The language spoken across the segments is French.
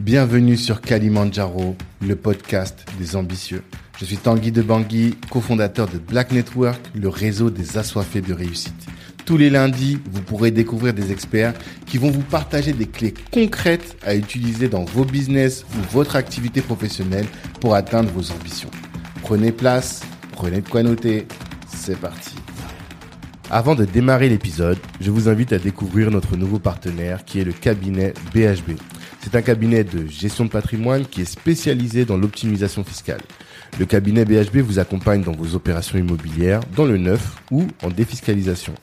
Bienvenue sur Kalimandjaro, le podcast des ambitieux. Je suis Tanguy de Bangui, cofondateur de Black Network, le réseau des assoiffés de réussite. Tous les lundis, vous pourrez découvrir des experts qui vont vous partager des clés concrètes à utiliser dans vos business ou votre activité professionnelle pour atteindre vos ambitions. Prenez place, prenez de quoi noter. C'est parti. Avant de démarrer l'épisode, je vous invite à découvrir notre nouveau partenaire qui est le cabinet BHB. C'est un cabinet de gestion de patrimoine qui est spécialisé dans l'optimisation fiscale. Le cabinet BHB vous accompagne dans vos opérations immobilières, dans le neuf ou en défiscalisation.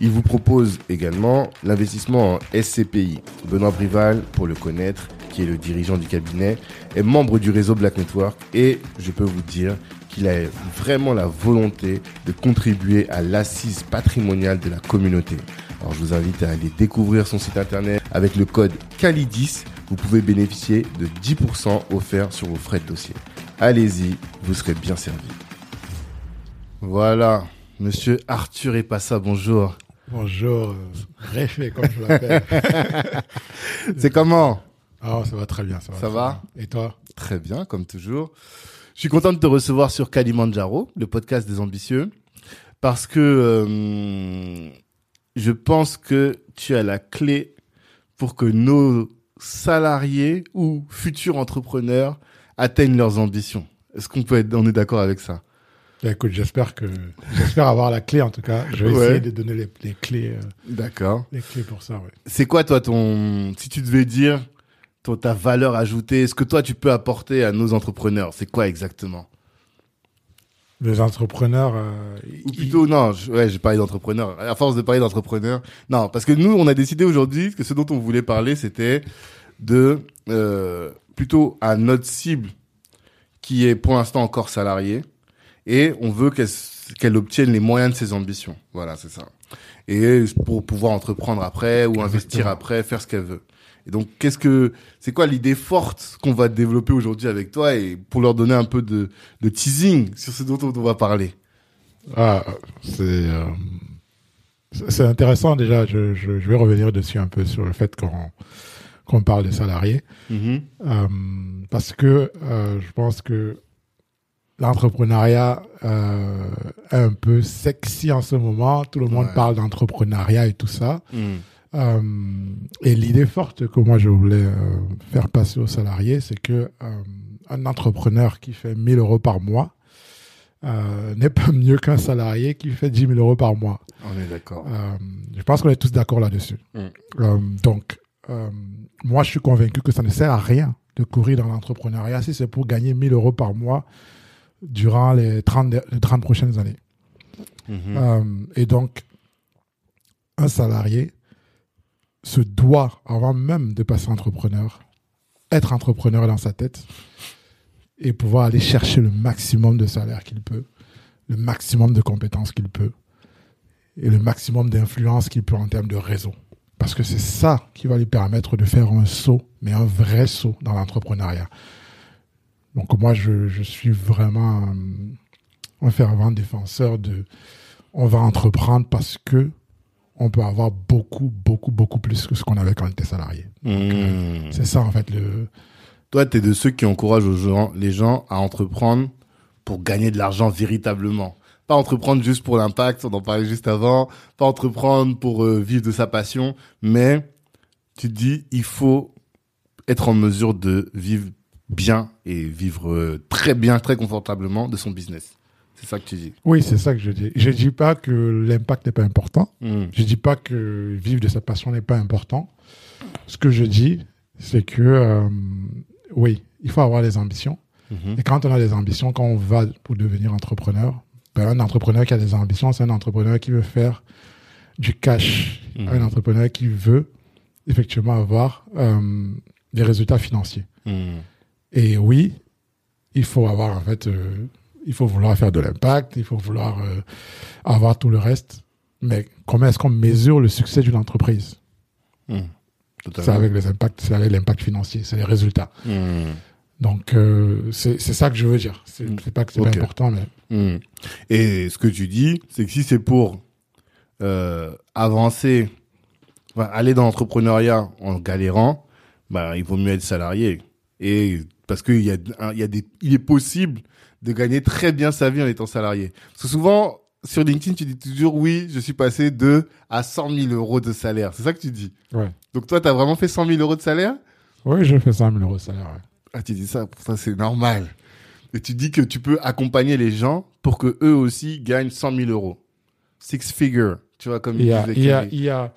Il vous propose également l'investissement en SCPI. Benoît Brival, pour le connaître, qui est le dirigeant du cabinet, est membre du réseau Black Network et je peux vous dire qu'il a vraiment la volonté de contribuer à l'assise patrimoniale de la communauté. Alors je vous invite à aller découvrir son site internet avec le code CALIDIS. Vous pouvez bénéficier de 10% offerts sur vos frais de dossier. Allez-y, vous serez bien servi. Voilà, monsieur Arthur Epassa, bonjour. Bonjour, Réfé, comme je l'appelle. C'est comment? Oh, ça va très bien, ça va. Ça va? bien. Et toi? Très bien, comme toujours. Je suis content de te recevoir sur Kalimandjaro, le podcast des ambitieux, parce que euh, je pense que tu as la clé pour que nos salariés ou futurs entrepreneurs atteignent leurs ambitions. Est-ce qu'on peut être, on est d'accord avec ça? Bah, Écoute, j'espère que j'espère avoir la clé en tout cas. Je vais Ouais. essayer de donner les, les clés, euh, D'accord. les clés pour ça. Ouais. C'est quoi toi ton, si tu devais dire ton, ta valeur ajoutée, ce que toi tu peux apporter à nos entrepreneurs, c'est quoi exactement? Les entrepreneurs, euh, Ou ils- plutôt, non, je, ouais, j'ai parlé d'entrepreneur. À force de parler d'entrepreneur, non, parce que nous, on a décidé aujourd'hui que ce dont on voulait parler, c'était de euh, plutôt à notre cible qui est pour l'instant encore salariée et on veut qu'elle qu'elle obtienne les moyens de ses ambitions. Voilà, c'est ça. Et pour pouvoir entreprendre après ou investir après, faire ce qu'elle veut. Et donc, qu'est-ce que c'est quoi l'idée forte qu'on va développer aujourd'hui avec toi et pour leur donner un peu de, de teasing sur ce dont on va parler? Ah, c'est euh, c'est intéressant déjà. Je, je, je vais revenir dessus un peu sur le fait qu'on qu'on parle des salariés. Mhm. Euh, parce que euh, je pense que l'entrepreneuriat euh, est un peu sexy en ce moment. Tout le monde parle d'entrepreneuriat et tout ça. Mhm. Euh, et l'idée forte que moi je voulais euh, faire passer aux salariés, c'est que euh, un entrepreneur qui fait 1000 euros par mois n'est pas mieux qu'un salarié qui fait 10 000 euros par mois. On est d'accord. Je pense qu'on est tous d'accord là-dessus. Mm. Donc, moi, je suis convaincu que ça ne sert à rien de courir dans l'entrepreneuriat si c'est pour gagner 1000 euros par mois durant les 30, de- les 30 prochaines années. Mhm. Euh, et donc, un salarié se doit, avant même de passer entrepreneur, être entrepreneur dans sa tête et pouvoir aller chercher le maximum de salaire qu'il peut, le maximum de compétences qu'il peut et le maximum d'influence qu'il peut en termes de réseau. Parce que c'est ça qui va lui permettre de faire un saut, mais un vrai saut dans l'entrepreneuriat. Donc moi, je, je suis vraiment euh, un fervent défenseur de on va entreprendre parce que on peut avoir beaucoup, beaucoup, beaucoup plus que ce qu'on avait quand on était salarié. Mhm. C'est ça, en fait, le, Toi, t'es de ceux qui encouragent aux gens, les gens à entreprendre pour gagner de l'argent véritablement. Pas entreprendre juste pour l'impact, on en parlait juste avant. Pas entreprendre pour euh, vivre de sa passion, mais tu te dis, il faut être en mesure de vivre bien et vivre euh, très bien, très confortablement de son business. C'est ça que tu dis. Oui, c'est ça que je dis. Je dis pas que l'impact n'est pas important. Mhm. Je dis pas que vivre de sa passion n'est pas important. Ce que je dis, c'est que euh, oui, il faut avoir des ambitions. Mhm. Et quand on a des ambitions, quand on va pour devenir entrepreneur, ben, un entrepreneur qui a des ambitions, c'est un entrepreneur qui veut faire du cash, Mhm. un entrepreneur qui veut effectivement avoir euh, des résultats financiers. Mhm. Et oui, il faut avoir en fait, euh, il faut vouloir faire de l'impact, il faut vouloir euh, avoir tout le reste. Mais comment est-ce qu'on mesure le succès d'une entreprise? Mhm. C'est avec les impacts, c'est avec l'impact financier, c'est les résultats. Mhm. Donc euh, c'est ça que je veux dire. C'est Mm. c'est pas que c'est pas important, mais Hmm. Et ce que tu dis, c'est que si c'est pour euh, avancer, enfin, aller dans l'entrepreneuriat en galérant, bah, il vaut mieux être salarié. Et parce qu'il y a, il y a des, il est possible de gagner très bien sa vie en étant salarié. Parce que souvent, sur LinkedIn, tu dis toujours, oui, je suis passé de à 100 000 euros de salaire. C'est ça que tu dis. Ouais. Donc toi, t'as vraiment fait 100 000 euros de salaire? Oui, je fais 100 000 euros de salaire. ouais. Ah, tu dis ça, pour ça, c'est normal. Et tu dis que tu peux accompagner les gens pour que eux aussi gagnent 100 000 euros. Six figure. Tu vois, comme Il y a, disait il y a, il y a,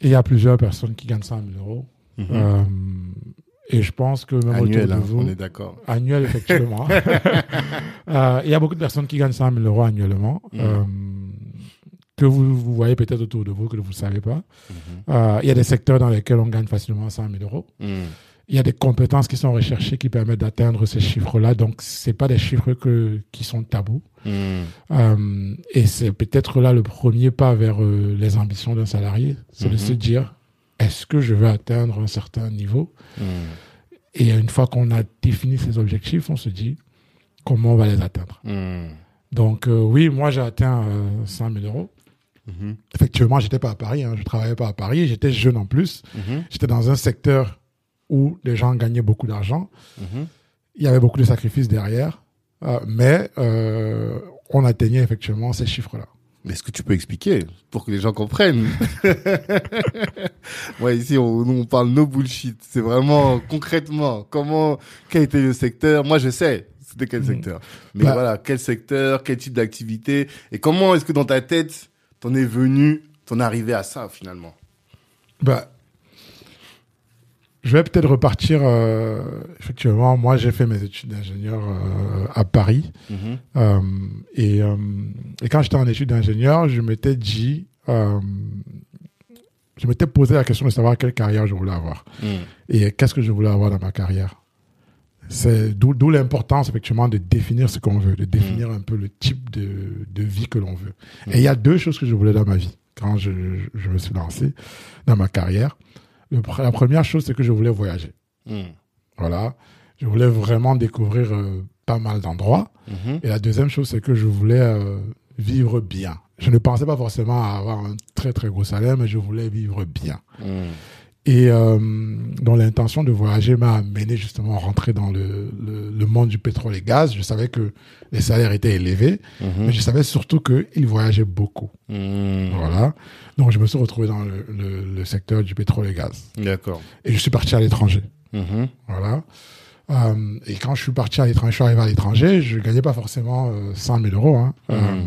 il y a plusieurs personnes qui gagnent 100 000 euros. Mhm. Euh, et je pense que même Annuel, autour hein, de vous, on est d'accord. annuel effectivement. Euh, il y a beaucoup de personnes qui gagnent 100 000 euros annuellement. Mhm. euh, que vous, vous voyez peut-être autour de vous, que vous ne savez pas. Mhm. Euh, il y a des secteurs dans lesquels on gagne facilement 100 000 euros. Mhm. Il y a des compétences qui sont recherchées qui permettent d'atteindre ces chiffres-là. Donc, c'est pas des chiffres que, qui sont tabous. Euh, et c'est peut-être là le premier pas vers les ambitions d'un salarié. C'est de Mhm. se dire, est-ce que je veux atteindre un certain niveau Mhm. Et une fois qu'on a défini ces objectifs, on se dit, comment on va les atteindre Mhm. Donc, euh, oui, moi, j'ai atteint euh, 100 000 euros. Mhm. Effectivement, j'étais pas à Paris, hein, je travaillais pas à Paris, j'étais jeune en plus. Mhm. J'étais dans un secteur où les gens gagnaient beaucoup d'argent. Mhm. Il y avait beaucoup de sacrifices derrière, euh, mais euh, on atteignait effectivement ces chiffres-là. Mais est-ce que tu peux expliquer pour que les gens comprennent Ouais, ici on, nous, on parle no bullshit. C'est vraiment concrètement comment quel était le secteur? Moi je sais c'était quel Mhm. secteur. Mais Bah- voilà quel secteur, quel type d'activité? Et comment est-ce que dans ta tête t'en es venu, t'en es arrivé à ça finalement? Bah, je vais peut-être repartir. euh, effectivement, moi, j'ai fait mes études d'ingénieur euh, à Paris. Mhm. Euh, et, euh, et quand j'étais en études d'ingénieur, je m'étais dit, euh, je m'étais posé la question de savoir quelle carrière je voulais avoir Mhm. et qu'est-ce que je voulais avoir dans ma carrière? C'est d'où l'importance effectivement de définir ce qu'on veut, de définir un peu le type de, de vie que l'on veut. Et il y a deux choses que je voulais dans ma vie quand je, je me suis lancé dans ma carrière. Le la première chose, c'est que je voulais voyager. Mhm. Voilà, je voulais vraiment découvrir euh, pas mal d'endroits. Mhm. Et la deuxième chose, c'est que je voulais euh, vivre bien. Je ne pensais pas forcément à avoir un très très gros salaire, mais je voulais vivre bien. Mhm. Et euh, dont l'intention de voyager m'a amené justement à rentrer dans le, le, le monde du pétrole et gaz. Je savais que les salaires étaient élevés, Mhm. mais je savais surtout qu'ils voyageaient beaucoup. Mhm. Voilà. Donc je me suis retrouvé dans le, le, secteur du pétrole et gaz. D'accord. Et je suis parti à l'étranger. Mhm. Voilà. Euh, et quand je suis parti à l'étranger, je suis arrivé à l'étranger, je gagnais pas forcément euh, 100 000 euros. Hein. Euh,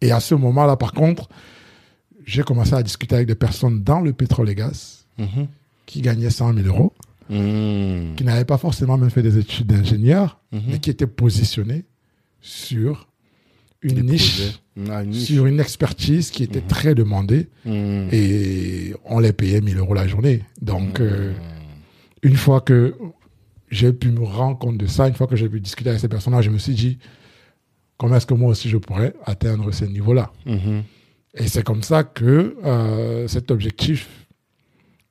et à ce moment-là, par contre, j'ai commencé à discuter avec des personnes dans le pétrole et gaz Mhm. qui gagnaient 100 000 euros, Mhm. qui n'avaient pas forcément même fait des études d'ingénieur, Mhm. mais qui étaient positionnés sur une niche. Ah, une niche. sur une expertise qui était très demandée et on les payait 1000 euros la journée. Donc, euh, une fois que j'ai pu me rendre compte de ça, une fois que j'ai pu discuter avec ces personnes-là, je me suis dit, comment est-ce que moi aussi je pourrais atteindre ce niveau-là? Et c'est comme ça que euh, cet objectif,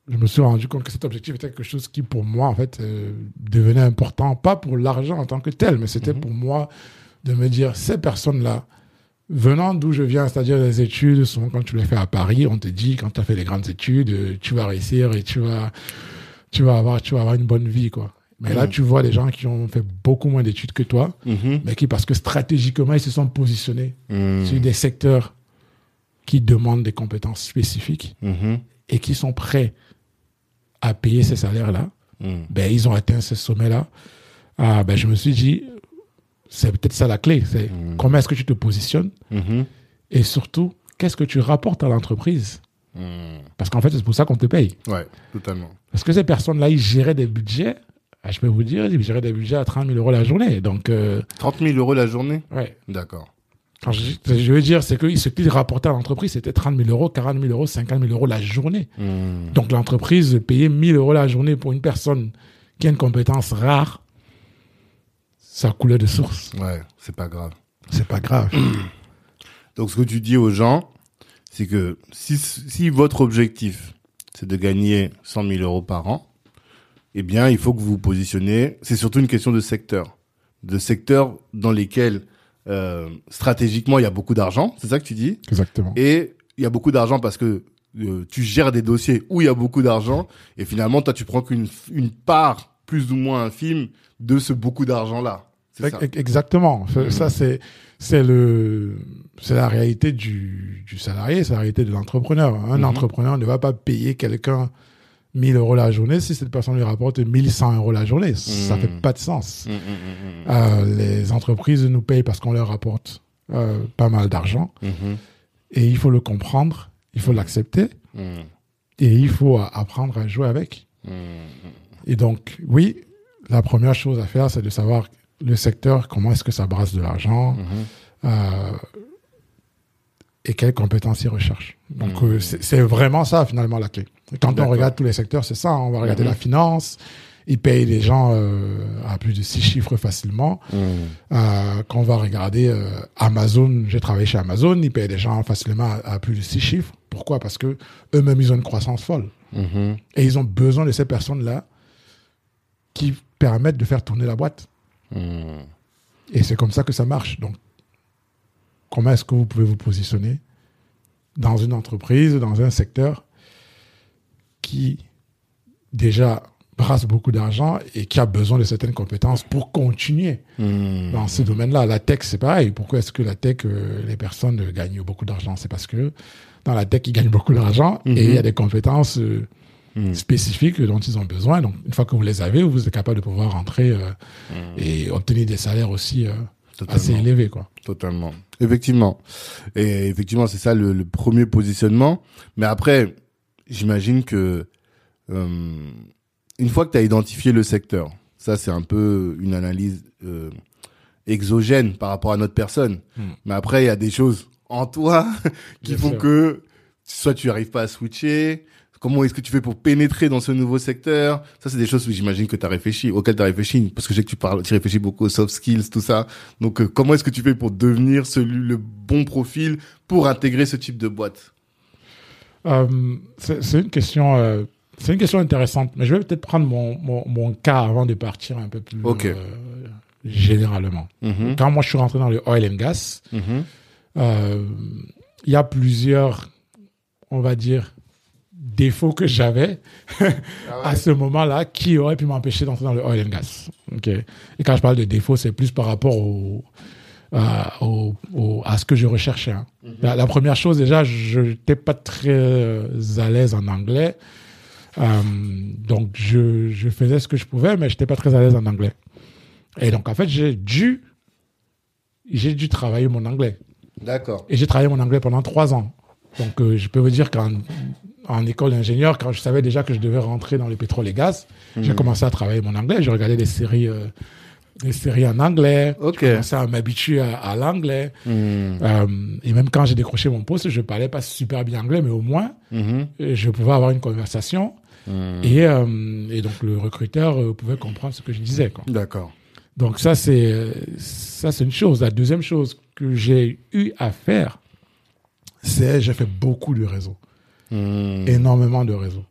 je me suis rendu compte que cet objectif était quelque chose qui, pour moi, en fait, euh, devenait important, pas pour l'argent en tant que tel, mais c'était Mhm. pour moi de me dire, ces personnes-là, venant d'où je viens, c'est-à-dire les études, souvent quand tu les fais à Paris, on te dit, quand tu as fait les grandes études, euh, tu vas réussir et tu vas, tu vas, avoir, tu vas avoir une bonne vie, quoi. Mais là, Mhm. tu vois des gens qui ont fait beaucoup moins d'études que toi, Mhm. mais qui, parce que stratégiquement, ils se sont positionnés sur des secteurs qui demandent des compétences spécifiques et qui sont prêts à payer ces salaires-là, Mhm. ben, ils ont atteint ce sommet-là. Ah, ben, je me suis dit, c'est peut-être ça la clé. C'est Mhm. comment est-ce que tu te positionnes Mhm. et surtout, qu'est-ce que tu rapportes à l'entreprise? Mhm. Parce qu'en fait, c'est pour ça qu'on te paye. Ouais, totalement. Parce que ces personnes-là, ils géraient des budgets, ah, je peux vous dire, ils géraient des budgets à 30 000 euros la journée. Donc, euh, 30 000 euros la journée? Ouais. D'accord. Quand je, je veux dire, c'est que ce qu'ils rapportaient à l'entreprise, c'était 30 000 euros, 40 000 euros, 50 000 euros la journée. Mhm. Donc l'entreprise payait 1000 euros la journée pour une personne qui a une compétence rare, ça coulait de source. Ouais, c'est pas grave. C'est pas grave. Donc, ce que tu dis aux gens, c'est que si, si votre objectif, c'est de gagner 100 000 euros par an, eh bien, il faut que vous vous positionnez. C'est surtout une question de secteur. De secteurs dans lesquels, euh, stratégiquement, il y a beaucoup d'argent. C'est ça que tu dis? Exactement. Et il y a beaucoup d'argent parce que euh, tu gères des dossiers où il y a beaucoup d'argent et finalement toi tu prends qu'une une part plus ou moins infime de ce beaucoup d'argent là. C'est ça. Exactement. Mhm. Ça c'est c'est le c'est la réalité du, du salarié, c'est la réalité de l'entrepreneur. Un Mhm. entrepreneur ne va pas payer quelqu'un 1000 euros la journée si cette personne lui rapporte 1100 euros la journée. Ça Mhm. fait pas de sens. Mm, mm, mm, Euh, les entreprises nous payent parce qu'on leur apporte euh, pas mal d'argent et il faut le comprendre, il faut l'accepter et il faut apprendre à jouer avec. Et donc, oui, la première chose à faire, c'est de savoir le secteur, comment est-ce que ça brasse de l'argent euh, et quelles compétences ils recherchent. Donc, euh, c'est vraiment ça, finalement, la clé. Quand on regarde tous les secteurs, c'est ça. hein. On va regarder Mhm. la finance. Ils payent les gens euh, à plus de six chiffres facilement. Mm. Euh, quand on va regarder euh, Amazon, j'ai travaillé chez Amazon, ils payent les gens facilement à, à plus de six chiffres. Pourquoi? Parce que eux-mêmes, ils ont une croissance folle. Mhm. Et ils ont besoin de ces personnes-là qui permettent de faire tourner la boîte. Et c'est comme ça que ça marche. Donc, comment est-ce que vous pouvez vous positionner dans une entreprise, dans un secteur qui déjà brasse beaucoup d'argent et qui a besoin de certaines compétences pour continuer Mm. dans ce domaine-là. La tech, c'est pareil. Pourquoi est-ce que la tech, euh, les personnes euh, gagnent beaucoup d'argent? C'est parce que dans la tech, ils gagnent beaucoup d'argent Mhm. et il y a des compétences euh, Mm. spécifiques dont ils ont besoin. Donc, une fois que vous les avez, vous êtes capable de pouvoir rentrer euh, et obtenir des salaires aussi assez élevés. Quoi. Totalement. Effectivement. Et effectivement, c'est ça le, le premier positionnement. Mais après, j'imagine que euh, une fois que tu as identifié le secteur, ça c'est un peu une analyse euh, exogène par rapport à notre personne. Hmm. Mais après, il y a des choses en toi qui Bien font sûr. que soit tu arrives pas à switcher, comment est-ce que tu fais pour pénétrer dans ce nouveau secteur? Ça, c'est des choses où j'imagine que tu as réfléchi, auxquelles tu as réfléchi, parce que je sais que tu parles, tu réfléchis beaucoup aux soft skills, tout ça. Donc, euh, comment est-ce que tu fais pour devenir celui, le bon profil pour intégrer ce type de boîte? C'est c'est une question. euh, c'est une question intéressante, mais je vais peut-être prendre mon, mon, mon cas avant de partir un peu plus Ok. euh, généralement. Mhm, Quand moi je suis rentré dans le oil and gas, mhm, euh, il y a plusieurs, on va dire, défauts que j'avais à ce moment-là qui auraient pu m'empêcher d'entrer dans le oil and gas. Ok. Et quand je parle de défauts, c'est plus par rapport au, au- au- à ce que je recherchais. hein. la, la première chose, déjà, je n'étais pas très euh, à l'aise en anglais. Euh, donc, je, je faisais ce que je pouvais, mais je n'étais pas très à l'aise en anglais. Et donc, en fait, j'ai dû, j'ai dû travailler mon anglais. D'accord. Et j'ai travaillé mon anglais pendant trois ans. Donc, euh, je peux vous dire qu'en en école d'ingénieur, quand je savais déjà que je devais rentrer dans le pétrole et gaz, j'ai commencé à travailler mon anglais. Je regardais des séries, euh, des séries en anglais. Ok. J'ai commencé à m'habituer à, à l'anglais. Mhm, Euh, et même quand j'ai décroché mon poste, je parlais pas super bien anglais, mais au moins, mhm, euh, je pouvais avoir une conversation. Et, euh, et donc, le recruteur euh, pouvait comprendre ce que je disais. D'accord. Donc ça c'est ça c'est une chose. La deuxième chose que j'ai eu à faire, c'est j'ai fait beaucoup de réseaux, énormément de réseaux.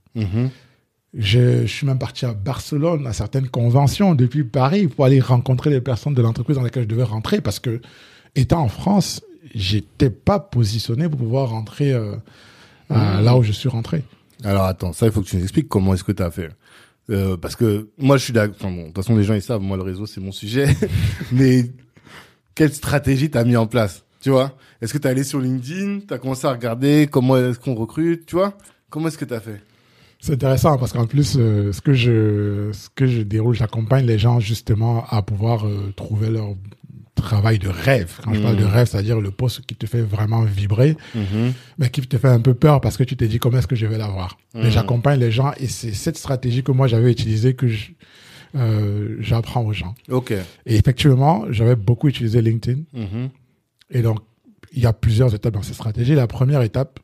Je, je suis même parti à Barcelone à certaines conventions depuis Paris pour aller rencontrer les personnes de l'entreprise dans laquelle je devais rentrer parce que étant en France, j'étais pas positionné pour pouvoir rentrer euh, à là où je suis rentré. Alors attends, ça il faut que tu nous expliques comment est-ce que tu as fait. Euh, parce que moi je suis d'accord. Enfin bon, de toute façon les gens ils savent, moi le réseau c'est mon sujet. Mais quelle stratégie t'as mis en place Tu vois? Est-ce que t'es allé sur LinkedIn? T'as commencé à regarder comment est-ce qu'on recrute Tu vois? Comment est-ce que t'as fait? C'est intéressant parce qu'en plus, euh, ce que je, ce que je déroule, j'accompagne les gens justement à pouvoir euh, trouver leur travail de rêve. Quand je parle de rêve, c'est-à-dire le poste qui te fait vraiment vibrer, mais qui te fait un peu peur parce que tu t'es dit comment est-ce que je vais l'avoir? Mais Mhm. j'accompagne les gens et c'est cette stratégie que moi j'avais utilisée que je- euh, j'apprends aux gens. Ok. Et effectivement, j'avais beaucoup utilisé LinkedIn. Mhm, Et donc, il y a plusieurs étapes dans cette stratégie. La première étape,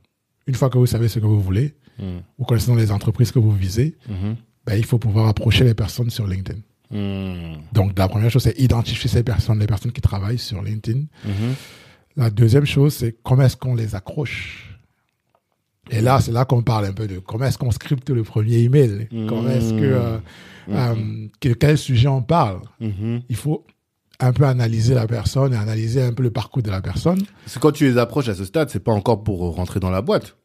une fois que vous savez ce que vous voulez, mhm, vous connaissez les entreprises que vous visez, mhm, ben, il faut pouvoir approcher les personnes sur LinkedIn. mhm, Donc, la première chose, c'est identifier ces personnes, les personnes qui travaillent sur LinkedIn. mhm. La deuxième chose, c'est comment est-ce qu'on les accroche. Et là, c'est là qu'on parle un peu de comment est-ce qu'on scripte le premier email. Comment est-ce que, euh, euh, que- quel sujet on parle. Il faut un peu analyser la personne et analyser un peu le parcours de la personne. Parce que quand tu les approches à ce stade, c'est pas encore pour rentrer dans la boîte.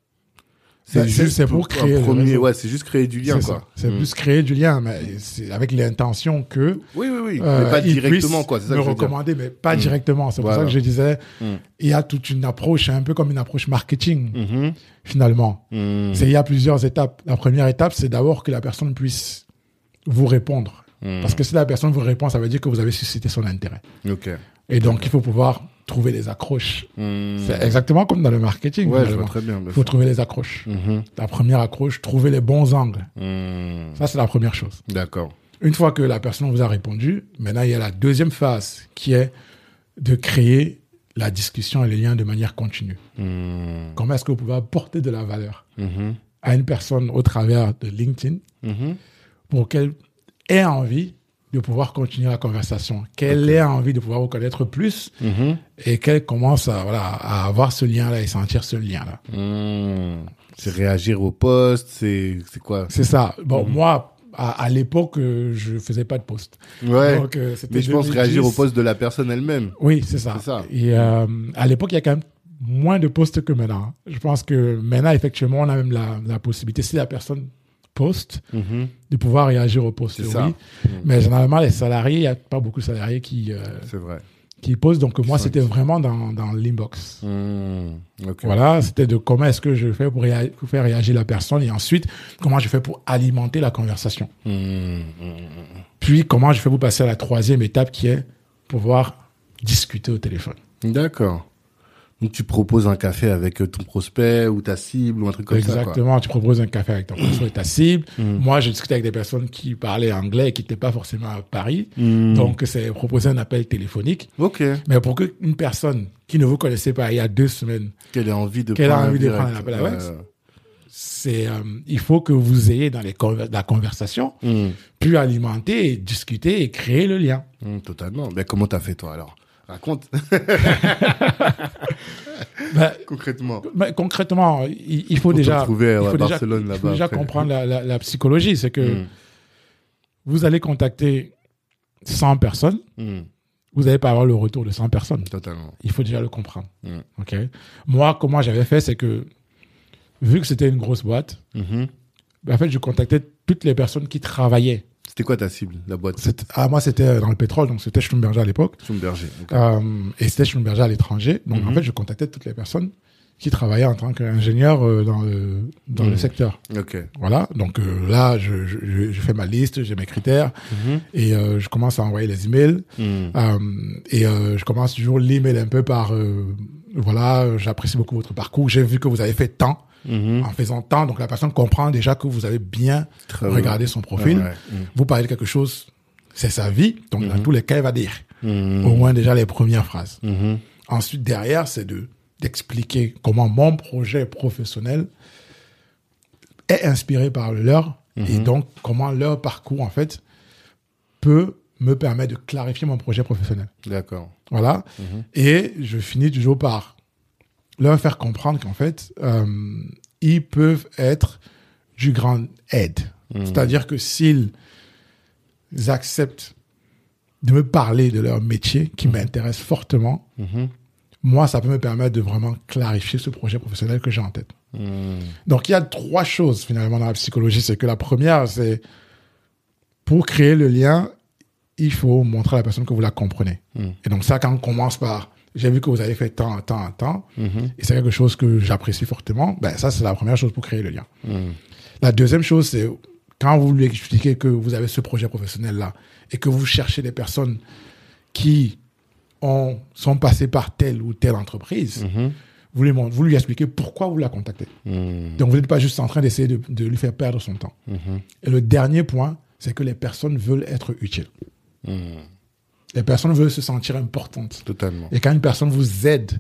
C'est C'est juste- pour un créer premier, ouais, c'est juste créer du lien, C'est quoi. C'est Mm. plus créer du lien, mais c'est avec l'intention que Oui, oui, oui. euh, mais pas ils directement, quoi. C'est ça me que recommander, mais pas Mm. directement. C'est pour ça que je disais, Mm. il y a toute une approche, un peu comme une approche marketing Mhm. finalement. Mm. C'est il y a plusieurs étapes. La première étape, c'est d'abord que la personne puisse vous répondre. Parce que si la personne vous répond, ça veut dire que vous avez suscité son intérêt. Ok. Et donc, il faut pouvoir trouver les accroches. Mm. C'est exactement comme dans le marketing. Ouais, je finalement. vois très bien. Il faut trouver les accroches. Mhm. La première accroche, trouver les bons angles. Mm. Ça, c'est la première chose. D'accord. Une fois que la personne vous a répondu, maintenant, il y a la deuxième phase qui est de créer la discussion et les liens de manière continue. Mm. Comment est-ce que vous pouvez apporter de la valeur à une personne au travers de LinkedIn pour qu'elle ait envie de pouvoir continuer la conversation, qu'elle ait envie de pouvoir vous connaître plus Mhm. et qu'elle commence à, voilà, à avoir ce lien-là et sentir ce lien-là? Mm. C'est réagir au poste, c'est quoi? C'est ça. Bon, Mhm. moi, à, à l'époque, euh, je faisais pas de post. Ouais. Donc, euh, Mais je pense 2010. réagir au poste de la personne elle-même. Oui, c'est ça. Ça. Et euh, à l'époque, il y a quand même moins de posts que maintenant. Je pense que maintenant, effectivement, on a même la, la possibilité, si la personne poste, Mhm. de pouvoir réagir au post. C'est oui. ça. Mhm. Mais généralement, les salariés, il n'y a pas beaucoup de salariés qui, euh, C'est vrai. qui postent. Donc, moi, c'était vraiment dans, dans l'inbox. Mm. Ok. Voilà, c'était de comment est-ce que je fais pour, réa- pour faire réagir la personne et ensuite, comment je fais pour alimenter la conversation. Mm. Mm. Puis, comment je fais pour passer à la troisième étape qui est pouvoir discuter au téléphone. D'accord. Donc tu proposes un café avec euh, ton prospect ou ta cible ou un truc comme ça. Exactement, tu proposes un café avec ton prospect et ta cible. Mm. Moi, j'ai discuté avec des personnes qui parlaient anglais et qui n'étaient pas forcément à Paris. Mm. Donc, c'est proposer un appel téléphonique. Ok. Mais pour qu'une personne qui ne vous connaissait pas il y a deux semaines, Qu'elle ait envie de a prendre un envie de prendre un appel avec. C'est, euh, il faut que vous ayez dans les conver- la conversation Mm. pu alimenter, et discuter et créer le lien. Mm, totalement. Mais comment t'as fait toi alors? Raconte Ben, concrètement. concrètement, il, il faut déjà, retrouver, il faut déjà, Barcelone, il faut là-bas, déjà comprendre la, la- la psychologie. C'est que Mm. vous allez contacter 100 personnes, Mm. vous n'allez pas avoir le retour de 100 personnes. Totalement. Il faut déjà le comprendre. Mm. Ok. Moi, comment j'avais fait, c'est que vu que c'était une grosse boîte, en fait, je contactais toutes les personnes qui travaillaient. C'était quoi ta cible, la boîte? Ah, moi, c'était dans le pétrole, donc c'était Schlumberger à l'époque. Schlumberger. ok. Euh, et c'était Schlumberger à l'étranger. Donc, Mhm. en fait, je contactais toutes les personnes qui travaillaient en tant qu'ingénieur euh, dans, le, dans le Mhm. secteur. Ok. Voilà. Donc euh, là, je, je, je- fais ma liste, j'ai mes critères Mhm. et euh, je commence à envoyer les emails. Mm. Euh, et euh, je commence toujours l'email un peu par euh, voilà, euh, j'apprécie beaucoup votre parcours. J'ai vu que vous avez fait tant Mhm. en faisant tant, donc la personne comprend déjà que vous avez bien Très regardé bien. son profil. Ouais, ouais. Vous parlez de quelque chose, c'est sa vie, donc dans Mhm. tous les cas, elle va dire Mm. au moins déjà les premières phrases. Mhm. Ensuite, derrière, c'est de d'expliquer comment mon projet professionnel est inspiré par le leur et Mhm. donc comment leur parcours en fait peut me permettre de clarifier mon projet professionnel. D'accord. Voilà. Mhm. Et je finis toujours par leur faire comprendre qu'en fait, euh, ils peuvent être du grand aide. Mhm. C'est-à-dire que s'ils acceptent de me parler de leur métier qui m'intéresse fortement, Mhm. moi, ça peut me permettre de vraiment clarifier ce projet professionnel que j'ai en tête. Mm. Donc, il y a trois choses finalement dans la psychologie. C'est que la première, c'est pour créer le lien, il faut montrer à la personne que vous la comprenez. Et donc, ça, quand on commence par j'ai vu que vous avez fait tant, tant, tant, Mhm. et c'est quelque chose que j'apprécie fortement, ben, ça, c'est la première chose pour créer le lien. Mm. La deuxième chose, c'est quand vous lui expliquez que vous avez ce projet professionnel-là et que vous cherchez des personnes qui ont, sont passées par telle ou telle entreprise, Mhm. vous, lui, vous lui expliquez pourquoi vous la contactez. Donc, vous n'êtes pas juste en train d'essayer de, de lui faire perdre son temps. Mhm. Et le dernier point, c'est que les personnes veulent être utiles. Les personnes veulent se sentir importantes. Totalement. Et quand une personne vous aide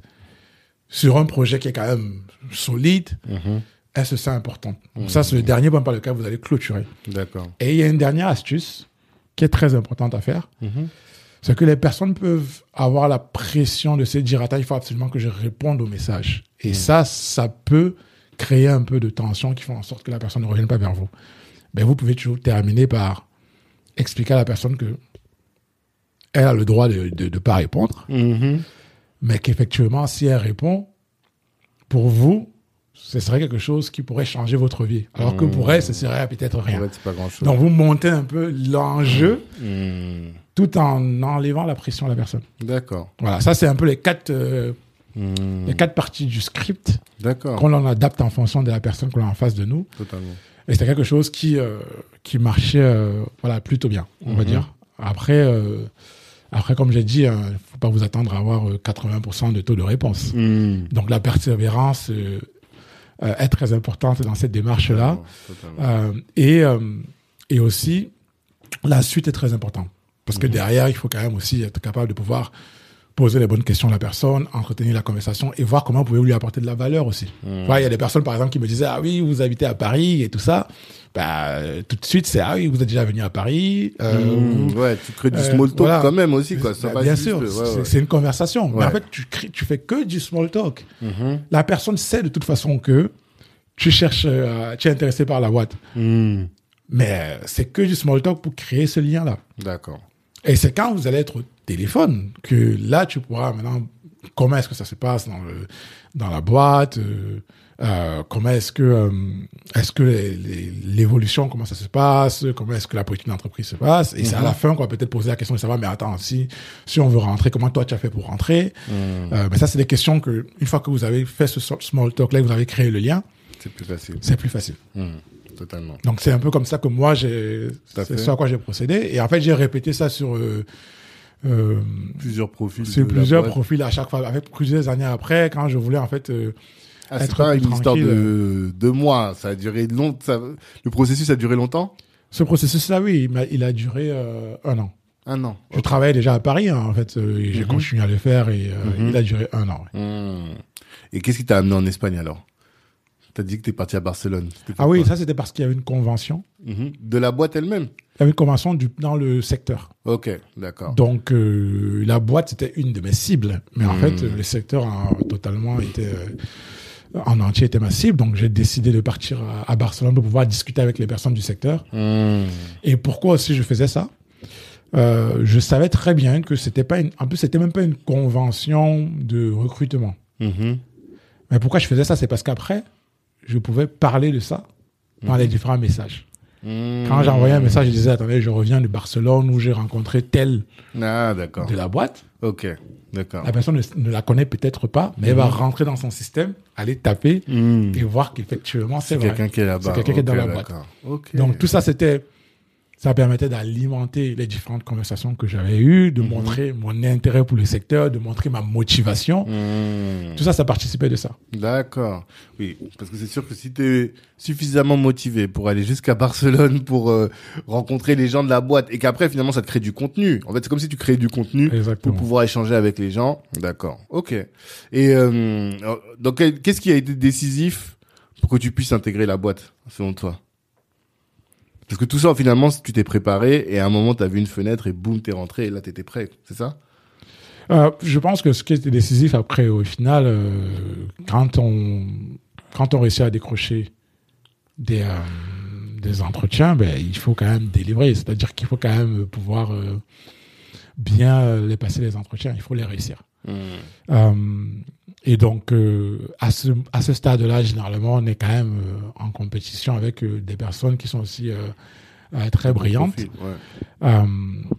sur un projet qui est quand même solide, Mhm. elle se sent importante. Donc ça, c'est le dernier point par lequel vous allez clôturer. D'accord. Et il y a une dernière astuce qui est très importante à faire. Mhm. C'est que les personnes peuvent avoir la pression de se dire, attends, il faut absolument que je réponde au message. Et ça, ça peut créer un peu de tension qui font en sorte que la personne ne revienne pas vers vous. Mais vous pouvez toujours terminer par expliquer à la personne que elle a le droit de ne pas répondre, Mhm. mais qu'effectivement, si elle répond, pour vous, ce serait quelque chose qui pourrait changer votre vie. Alors que pour elle, ce serait peut-être rien. En fait, c'est pas grand chose. Donc vous montez un peu l'enjeu Hmm. tout en enlevant la pression à la personne. D'accord. Voilà, ça c'est un peu les quatre, euh, les quatre parties du script qu'on en adapte en fonction de la personne qu'on a en face de nous. Totalement. Et c'était quelque chose qui, euh, qui marchait euh, voilà, plutôt bien, on va Mhm. dire. Après, après comme j'ai dit, il ne faut pas vous attendre à avoir euh, 80% de taux de réponse. Hmm. Donc la persévérance euh, euh, est très importante dans cette démarche-là. Euh, et, euh, et aussi, la suite est très importante. Parce que derrière, il faut quand même aussi être capable de pouvoir poser les bonnes questions à la personne, entretenir la conversation et voir comment vous pouvez lui apporter de la valeur aussi. Hmm. Ouais, Il y a des personnes, par exemple, qui me disaient, ah oui, vous habitez à Paris et tout ça. Bah, tout de suite, c'est, ah oui, vous êtes déjà venu à Paris. euh, Hmm. Ouais, tu crées du euh, small talk voilà. quand même aussi, quoi. Ça Bah, bien sûr, ouais, c'est ouais. une conversation. Mais en fait, tu, crées- tu fais que du small talk. Mhm. La personne sait de toute façon que tu cherches, euh, tu es intéressé par la boîte. Hmm. Mais c'est que du small talk pour créer ce lien-là. D'accord. Et c'est quand vous allez être téléphone que là, tu pourras maintenant, comment est-ce que ça se passe dans, le, dans la boîte, euh, euh, comment est-ce que, euh, est-ce que l'évolution, comment ça se passe, comment est-ce que la politique d'entreprise se passe. Et c'est à la fin qu'on va peut-être poser la question de savoir, mais attends, si, si on veut rentrer, comment toi tu as fait pour rentrer? Hmm. Euh, Mais ça, c'est des questions que, une fois que vous avez fait ce small talk-là, que vous avez créé le lien, C'est plus facile. c'est plus facile. Hmm. Totalement. Donc c'est un peu comme ça que moi j'ai c'est à quoi j'ai procédé et en fait j'ai répété ça sur euh, Plusieurs profils. la plusieurs boîte. profils à chaque fois avec plusieurs années après quand je voulais en fait euh, Ah, c'est être pas une histoire tranquille. de deux mois. Ça a duré long. ça- Le processus a duré longtemps? ce processus là oui il, a duré euh, un an. Un an. Je travaillais déjà à Paris hein, en fait euh, et j'ai Mhm. continué à le faire et euh, Mhm. il a duré un an. ouais. Hmm. Et qu'est-ce qui t'a amené en Espagne alors? T'as dit que t'es parti à Barcelone. Ah oui ça c'était parce qu'il y avait une convention. Mhm. De la boîte elle-même. Il y avait une convention du, dans le secteur. Ok, d'accord. Donc euh, la boîte c'était une de mes cibles, mais en Mhm. fait le secteur a totalement été euh, en entier était ma cible. Donc j'ai décidé de partir à, à Barcelone pour pouvoir discuter avec les personnes du secteur. Hmm. Et pourquoi aussi je faisais ça? Euh, Je savais très bien que c'était pas une, en plus c'était même pas une convention de recrutement. Mhm. Mais pourquoi je faisais ça? C'est parce qu'après je pouvais parler de ça dans les différents messages. Hmm. Quand j'envoyais un message, je disais attendez, je reviens de Barcelone où j'ai rencontré tel Ah, de la boîte. Ok, d'accord. La personne ne, ne la connaît peut-être pas, mais elle va rentrer dans son système, aller taper et voir qu'effectivement c'est C'est vrai. quelqu'un qui est là-bas. C'est quelqu'un qui est dans la boîte. d'accord. Ok. Donc tout ça, c'était, ça permettait d'alimenter les différentes conversations que j'avais eues, de montrer mon intérêt pour le secteur, de montrer ma motivation. Hmm. Tout ça, ça participait de ça. D'accord. Oui, parce que c'est sûr que si tu es suffisamment motivé pour aller jusqu'à Barcelone pour euh, rencontrer les gens de la boîte et qu'après finalement ça te crée du contenu. En fait, c'est comme si tu créais du contenu pour pouvoir échanger avec les gens. D'accord. OK. Et euh, donc qu'est-ce qui a été décisif pour que tu puisses intégrer la boîte selon toi? Parce que tout ça finalement tu t'es préparé et à un moment tu as vu une fenêtre et boum, t'es rentré et là tu étais prêt, c'est ça? Euh, je pense que ce qui était décisif après, au final, euh, quand on quand on réussit à décrocher des euh, des entretiens, ben il faut quand même délivrer. C'est-à-dire qu'il faut quand même pouvoir euh, bien euh, les passer les entretiens. Il faut les réussir. Euh, et donc, euh, à ce, à ce stade-là, généralement, on est quand même euh, en compétition avec des personnes qui sont aussi très brillantes. Ouais.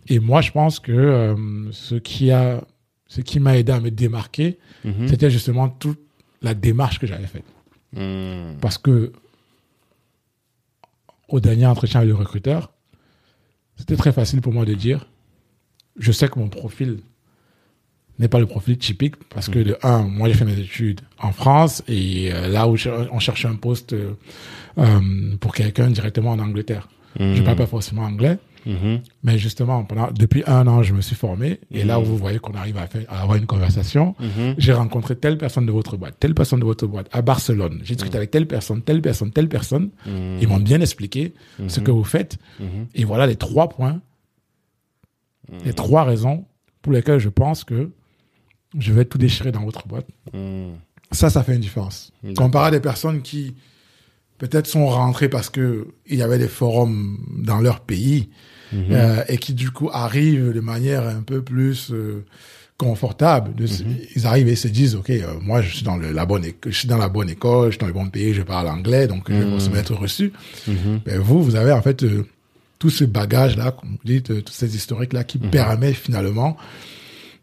Et moi, je pense que ce qui a, ce qui m'a aidé à me démarquer, Mhm. c'était justement toute la démarche que j'avais faite. Hmm. Parce que au dernier entretien avec le recruteur, c'était très facile pour moi de dire, je sais que mon profil n'est pas le profil typique parce que de un, moi j'ai fait mes études en France et euh, là où je- on cherche un poste euh, euh, pour quelqu'un directement en Angleterre. Je parle pas forcément anglais, Mhm. mais justement pendant depuis un an je me suis formé et là où Mhm. vous voyez qu'on arrive à, faire, à avoir une conversation, Mhm. j'ai rencontré telle personne de votre boîte, telle personne de votre boîte à Barcelone. J'ai discuté avec telle personne, telle personne, telle personne. Mhm. Ils m'ont bien expliqué ce que vous faites. Mhm. Et voilà les trois points, les trois raisons pour lesquelles je pense que je vais tout déchirer dans votre boîte. Mhm. Ça, ça fait une différence. Comparé à des personnes qui peut-être sont rentrées parce que il y avait des forums dans leur pays Mhm. euh, et qui du coup arrivent de manière un peu plus, euh, confortable. De, Ils arrivent et se disent, OK, euh, moi, je suis dans le, la bonne école, je suis dans la bonne école, je suis dans le bon pays, je parle anglais, donc je vais se mettre reçu. Ben, vous, vous avez en fait euh, tout ce bagage-là, comme vous dites, euh, tous ces historiques-là qui permet finalement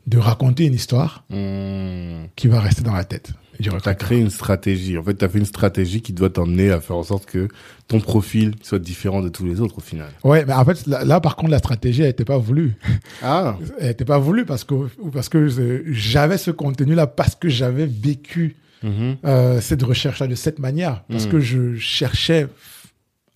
de raconter une histoire Hmm. qui va rester dans la tête Tu as créé une stratégie. En fait, tu as fait une stratégie qui doit t'emmener à faire en sorte que ton profil soit différent de tous les autres au final. Ouais, mais en fait, là, là, par contre, la stratégie, elle n'était pas voulue. Ah, Elle n'était pas voulue parce que, parce que j'avais ce contenu-là, parce que j'avais vécu Mhm. euh, cette recherche-là de cette manière, parce que je cherchais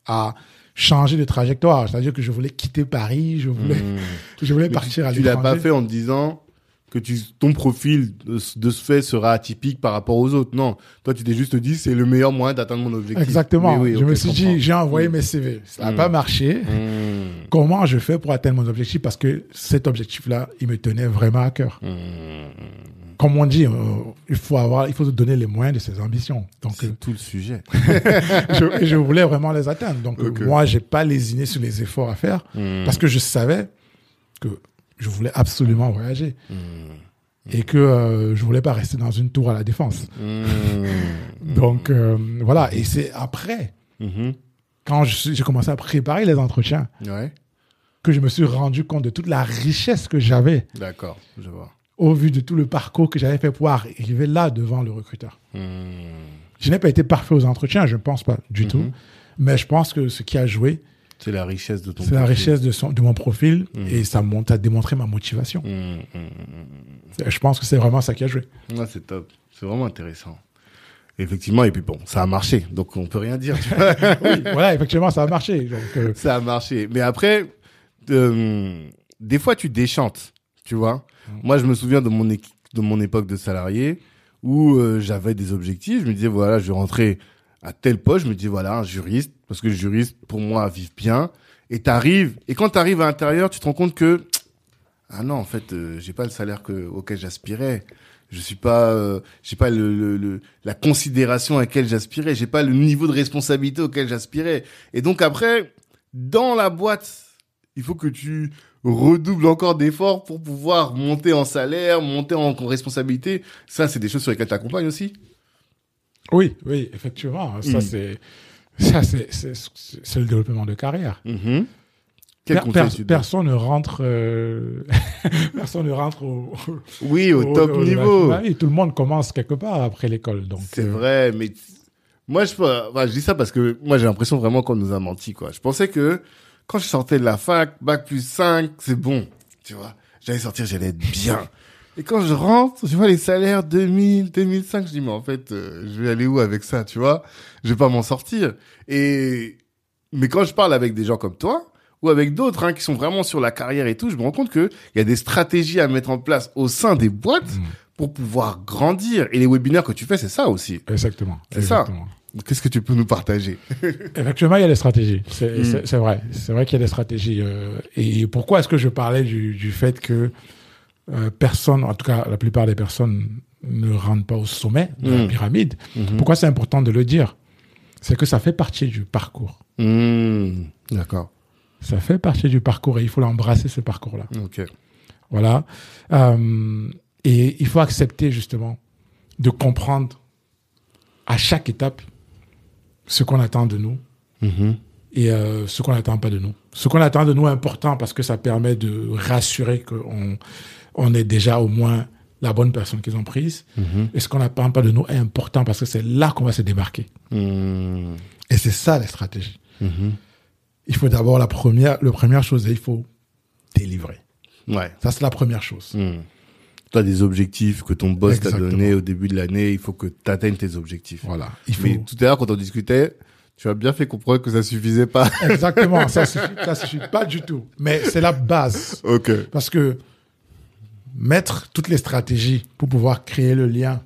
à changer de trajectoire. C'est-à-dire que je voulais quitter Paris, je voulais, je voulais Mais partir à tu, tu l'as l'étranger. pas fait en te disant que tu, ton profil de, ce- fait sera atypique par rapport aux autres. Non, toi tu t'es juste dit c'est le meilleur moyen d'atteindre mon objectif. Exactement. Oui, je me suis dit, j'ai envoyé mes CV. Ça n'a Mm. pas marché. Hmm. Comment je fais pour atteindre mon objectif? Parce que cet objectif-là, il me tenait vraiment à cœur. Hmm. Comme on dit, euh, il faut avoir, il faut se donner les moyens de ses ambitions. Donc, euh, C'est tout le sujet. je, et je voulais vraiment les atteindre. Donc, euh, Ok. moi, j'ai pas lésiné sur les efforts à faire Hmm. parce que je savais que je voulais absolument voyager Hmm. et que euh, je voulais pas rester dans une tour à la défense. Hmm. Donc, euh, voilà. Et c'est après, Mhm. quand j'ai commencé à préparer les entretiens, Ouais, que je me suis rendu compte de toute la richesse que j'avais d'accord, je vois. au vu de tout le parcours que j'avais fait pour arriver là devant le recruteur. Hmm. Je n'ai pas été parfait aux entretiens, je ne pense pas du Mhm. tout. Mais je pense que ce qui a joué, C'est la richesse de ton c'est la richesse de, son, de mon profil Mhm. et ça monte à démontrer ma motivation. Hmm, hmm. Je pense que c'est vraiment ça qui a joué. Ouais, c'est top. C'est vraiment intéressant. Effectivement, et puis bon, ça a marché, donc on peut rien dire. Oui, voilà, effectivement, ça a marché. Donc, euh, ça a marché. Mais après, euh, des fois, tu déchantes, tu vois. Moi, je me souviens de mon, de mon époque de salarié où euh, j'avais des objectifs. Je me disais, voilà, je vais rentrer à tel poste. Je me disais, voilà, un juriste, parce que le juriste, pour moi, vive bien. Et t'arrives, et quand t'arrives à l'intérieur, tu te rends compte que, ah non, en fait, euh, j'ai pas le salaire que, auquel j'aspirais. Je suis pas, euh, j'ai pas le, le, le- la considération à laquelle j'aspirais. J'ai pas le niveau de responsabilité auquel j'aspirais. Et donc après, dans la boîte, il faut que tu redoubles encore d'efforts pour pouvoir monter en salaire, monter en responsabilité. Ça, c'est des choses sur lesquelles tu accompagnes aussi. oui, oui, effectivement. Ça, Mm. c'est ça, c'est le développement de carrière. Quel Per- personne ne rentre, euh, personne ne rentre au, Oui, au, top au- niveau. Oui, tout le monde commence quelque part après l'école. Donc, C'est euh, vrai, mais moi, je, enfin, je dis ça parce que moi, j'ai l'impression vraiment qu'on nous a menti, quoi. Je pensais que quand je sortais de la fac, bac plus 5, c'est bon, tu vois. J'allais sortir, j'allais être bien. Et quand je rentre, je vois les salaires 2000, 2005, je dis, mais en fait, euh, je vais aller où avec ça, tu vois? Je vais pas m'en sortir. Et, mais quand je parle avec des gens comme toi, ou avec d'autres, hein, qui sont vraiment sur la carrière et tout, je me rends compte que il y a des stratégies à mettre en place au sein des boîtes Mm. pour pouvoir grandir. Et les webinaires que tu fais, c'est ça aussi. Exactement. C'est ça. Qu'est-ce que tu peux nous partager? Effectivement, il y a des stratégies. C'est Mm. c'est- c'est vrai. C'est vrai qu'il y a des stratégies. euh, et pourquoi est-ce que je parlais du, du fait que euh, personne, en tout cas la plupart des personnes, ne rentrent pas au sommet de la Mm. pyramide Pourquoi c'est important de le dire? C'est que ça fait partie du parcours. Mmh, D'accord. Ça fait partie du parcours et il faut l'embrasser, ce parcours-là. Ok. Voilà. Euh, et il faut accepter justement de comprendre à chaque étape ce qu'on attend de nous Mhm. et euh, ce qu'on n'attend pas de nous. Ce qu'on attend de nous est important parce que ça permet de rassurer qu'on on est déjà au moins la bonne personne qu'ils ont prise. Mhm. Et ce qu'on n'attend pas de nous est important parce que c'est là qu'on va se démarquer. Mmh. Et c'est ça la stratégie. Mhm. Il faut d'abord la première, la première chose, il faut délivrer. Ouais. Ça, c'est la première chose. Mmh. Tu as des objectifs que ton boss t'a donné au début de l'année. Il faut que tu atteignes tes objectifs. Voilà. Il faut... Mais tout à l'heure, quand on discutait, tu as bien fait comprendre que ça suffisait pas. Exactement. Ça suffit, ça suffit pas du tout. Mais c'est la base. ok. Parce que mettre toutes les stratégies pour pouvoir créer le lien,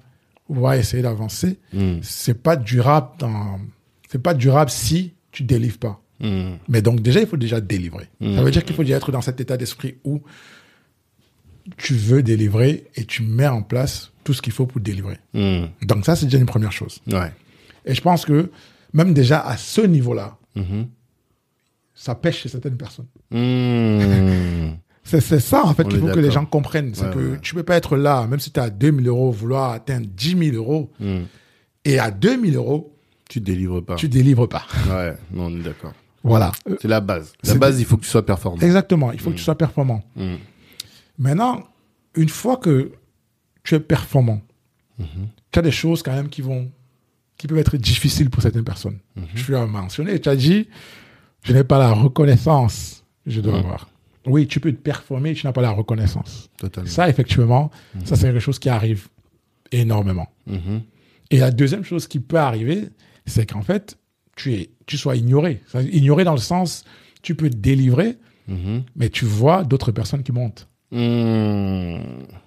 pour pouvoir essayer d'avancer, Mmh. c'est pas durable dans, c'est pas durable si tu délivres pas. Mmh. Mais donc déjà, il faut déjà délivrer. Mm. Ça veut dire qu'il faut déjà être dans cet état d'esprit où tu veux délivrer et tu mets en place tout ce qu'il faut pour délivrer. Mmh. Donc ça, c'est déjà une première chose. Ouais. Et je pense que même déjà à ce niveau-là, Mhm. ça pêche chez certaines personnes. C'est ça, en fait, qu'il faut que les gens comprennent. C'est Ouais, que ouais. tu peux pas être là, même si tu as 2000 euros, vouloir atteindre 10 000 euros. Hmm. Et à 2000 euros, Tu délivres pas. tu délivres pas. Ouais, non, on est d'accord. Voilà. C'est la base. La base, il faut que tu sois performant. Exactement. Il faut que tu sois performant. Hmm. Maintenant, une fois que tu es performant, tu as des choses quand même qui vont, qui peuvent être difficiles pour certaines personnes. Je vais en mentionner. Tu as dit, je n'ai pas la reconnaissance que je dois avoir. Oui, tu peux te performer, tu n'as pas la reconnaissance. Totalement. Ça, effectivement, ça, c'est quelque chose qui arrive énormément. Mhm. Et la deuxième chose qui peut arriver, c'est qu'en fait, tu, es, tu sois ignoré. Ignoré dans le sens, tu peux te délivrer, Mhm. mais tu vois d'autres personnes qui montent. Hmm.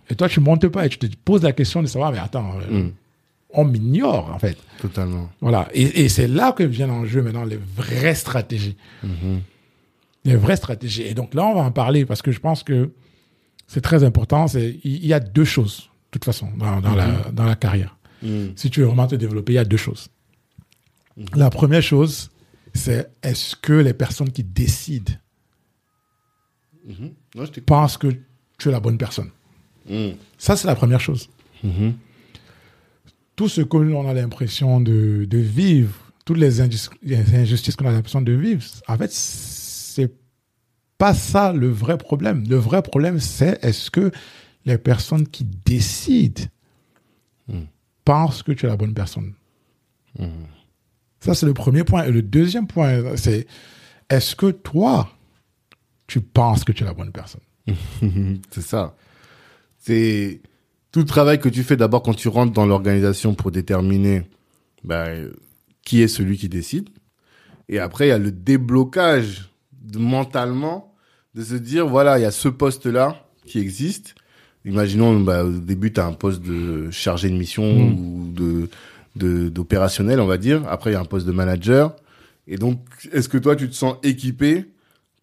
Et toi, tu montes pas et tu te poses la question de savoir, mais attends, euh, Mm. on m'ignore, en fait. Totalement. Voilà. Et, et c'est là que viennent en jeu maintenant les vraies stratégies. Les vraies stratégies. Et donc là, on va en parler parce que je pense que c'est très important. C'est, il y a deux choses, de toute façon, dans, dans la, dans la carrière. Hmm. Si tu veux vraiment te développer, il y a deux choses. La première chose, c'est est-ce que les personnes qui décident Mhm. Non, je t'écoute. pensent que tu es la bonne personne Hmm. Ça, c'est la première chose. Tout ce que l'on a l'impression de, de vivre, toutes les, les injustices qu'on a l'impression de vivre, en fait, pas ça le vrai problème. Le vrai problème, c'est est-ce que les personnes qui décident Mm. pensent que tu es la bonne personne. Mhm. Ça, c'est le premier point. Et le deuxième point, c'est est-ce que toi, tu penses que tu es la bonne personne? C'est ça. C'est tout le travail que tu fais d'abord quand tu rentres dans l'organisation pour déterminer bah, euh, qui est celui qui décide. Et après, il y a le déblocage de- mentalement de se dire, voilà, il y a ce poste-là qui existe. Imaginons, bah, au début, tu as un poste de chargé de mission Mm. ou de d'opérationnel, on va dire. Après, il y a un poste de manager. Et donc, est-ce que toi, tu te sens équipé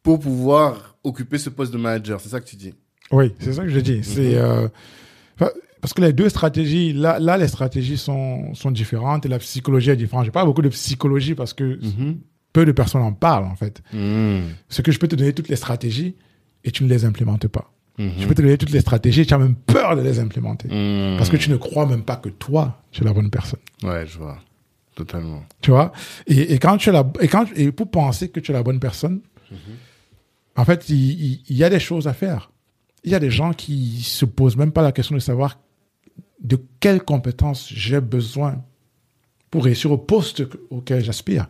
pour pouvoir occuper ce poste de manager? C'est ça que tu dis? Oui, c'est ça que je dis. C'est euh, parce que les deux stratégies, là, là, les stratégies sont, sont différentes et la psychologie est différente. J'ai pas beaucoup de psychologie parce que peu de personnes en parlent en fait. Mhm. Ce que je peux te donner toutes les stratégies et tu ne les implémentes pas. Mhm. Je peux te donner toutes les stratégies et tu as même peur de les implémenter Mhm. parce que tu ne crois même pas que toi, tu es la bonne personne. Ouais, je vois. Totalement. Tu vois? Et, et quand tu es la, et quand et pour penser que tu es la bonne personne, en fait, il, il- il y a des choses à faire. Il y a des gens qui se posent même pas la question de savoir de quelles compétences j'ai besoin pour réussir au poste que- auquel j'aspire.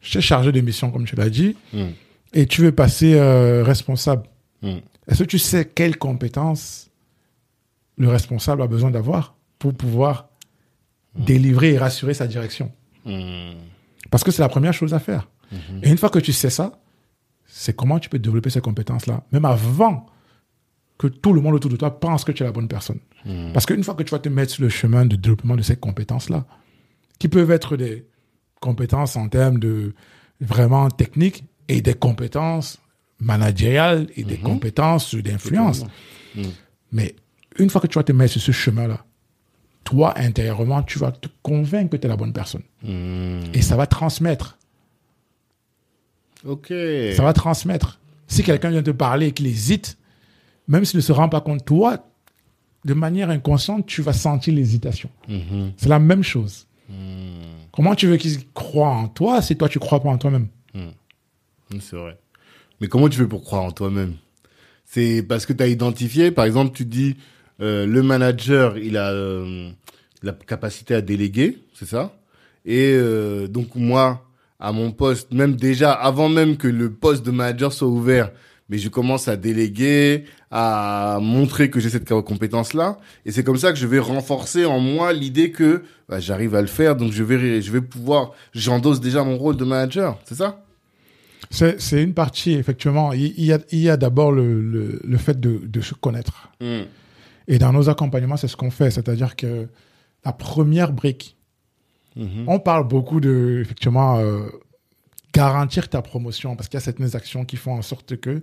Je suis chargé de mission, comme tu l'as dit, Mhm. et tu veux passer euh, responsable. Mhm. Est-ce que tu sais quelles compétences le responsable a besoin d'avoir pour pouvoir délivrer et rassurer sa direction? Parce que c'est la première chose à faire. Et une fois que tu sais ça, c'est comment tu peux développer ces compétences-là, même avant que tout le monde autour de toi pense que tu es la bonne personne. Parce qu'une fois que tu vas te mettre sur le chemin de développement de ces compétences-là, qui peuvent être des compétences en termes de vraiment techniques et des compétences managériales et des compétences d'influence. Mhm. Mais une fois que tu vas te mettre sur ce chemin-là, toi, intérieurement, tu vas te convaincre que tu es la bonne personne. Mhm. Et ça va transmettre. Ok. Ça va transmettre. Si quelqu'un vient te parler et qu'il hésite, même s'il ne se rend pas compte, toi, de manière inconsciente, tu vas sentir l'hésitation. Mhm. C'est la même chose. Comment tu veux qu'il croit en toi si toi, tu crois pas en toi-même C'est vrai. Mais comment tu fais pour croire en toi-même? C'est parce que tu as identifié, par exemple, tu dis, euh, le manager, il a euh, la capacité à déléguer, c'est ça? Et euh, donc moi, à mon poste, même déjà, avant même que le poste de manager soit ouvert, mais je commence à déléguer, à montrer que j'ai cette compétence-là, et c'est comme ça que je vais renforcer en moi l'idée que bah, j'arrive à le faire, donc je vais, je vais pouvoir, j'endosse déjà mon rôle de manager, c'est ça? C'est c'est une partie, effectivement. Il, y a, il y a d'abord le, le, le fait de, de se connaître. Hmm. Et dans nos accompagnements, c'est ce qu'on fait. C'est-à-dire que la première brique, Mhm. on parle beaucoup de, effectivement, euh, garantir ta promotion parce qu'il y a certaines actions qui font en sorte que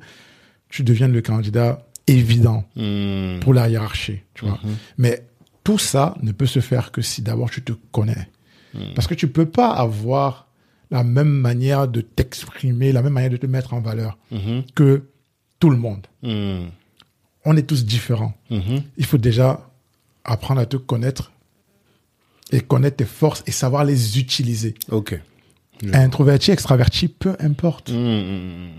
tu deviennes le candidat évident Hmm. pour la hiérarchie, tu vois. Mhm. Mais tout ça ne peut se faire que si d'abord tu te connais. Mhm. Parce que tu peux pas avoir la même manière de t'exprimer, la même manière de te mettre en valeur Mhm. que tout le monde. Hmm. On est tous différents. Mhm. Il faut déjà apprendre à te connaître et connaître tes forces et savoir les utiliser. Ok. Introverti, extraverti, peu importe. Hmm.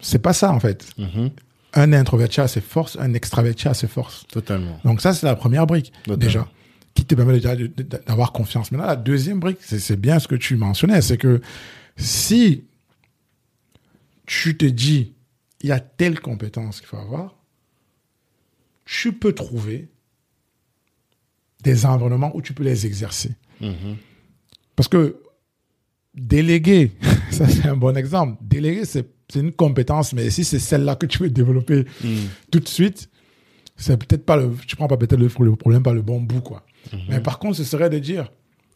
C'est pas ça en fait. Mhm. Un introverti a ses forces, un extraverti a ses forces. Totalement. Donc ça, c'est la première brique, Totalement. déjà, qui te permet d'avoir confiance. Maintenant, la deuxième brique, c'est c'est bien ce que tu mentionnais, c'est que si tu te dis, il y a telle compétence qu'il faut avoir, tu peux trouver des environnements où tu peux les exercer. Mhm. Parce que déléguer, ça c'est un bon exemple. Déléguer, c'est c'est une compétence, mais si c'est celle-là que tu veux développer Hmm. tout de suite, c'est peut-être pas le, tu prends pas peut-être le, le problème par le bon bout, quoi. Mais par contre, ce serait de dire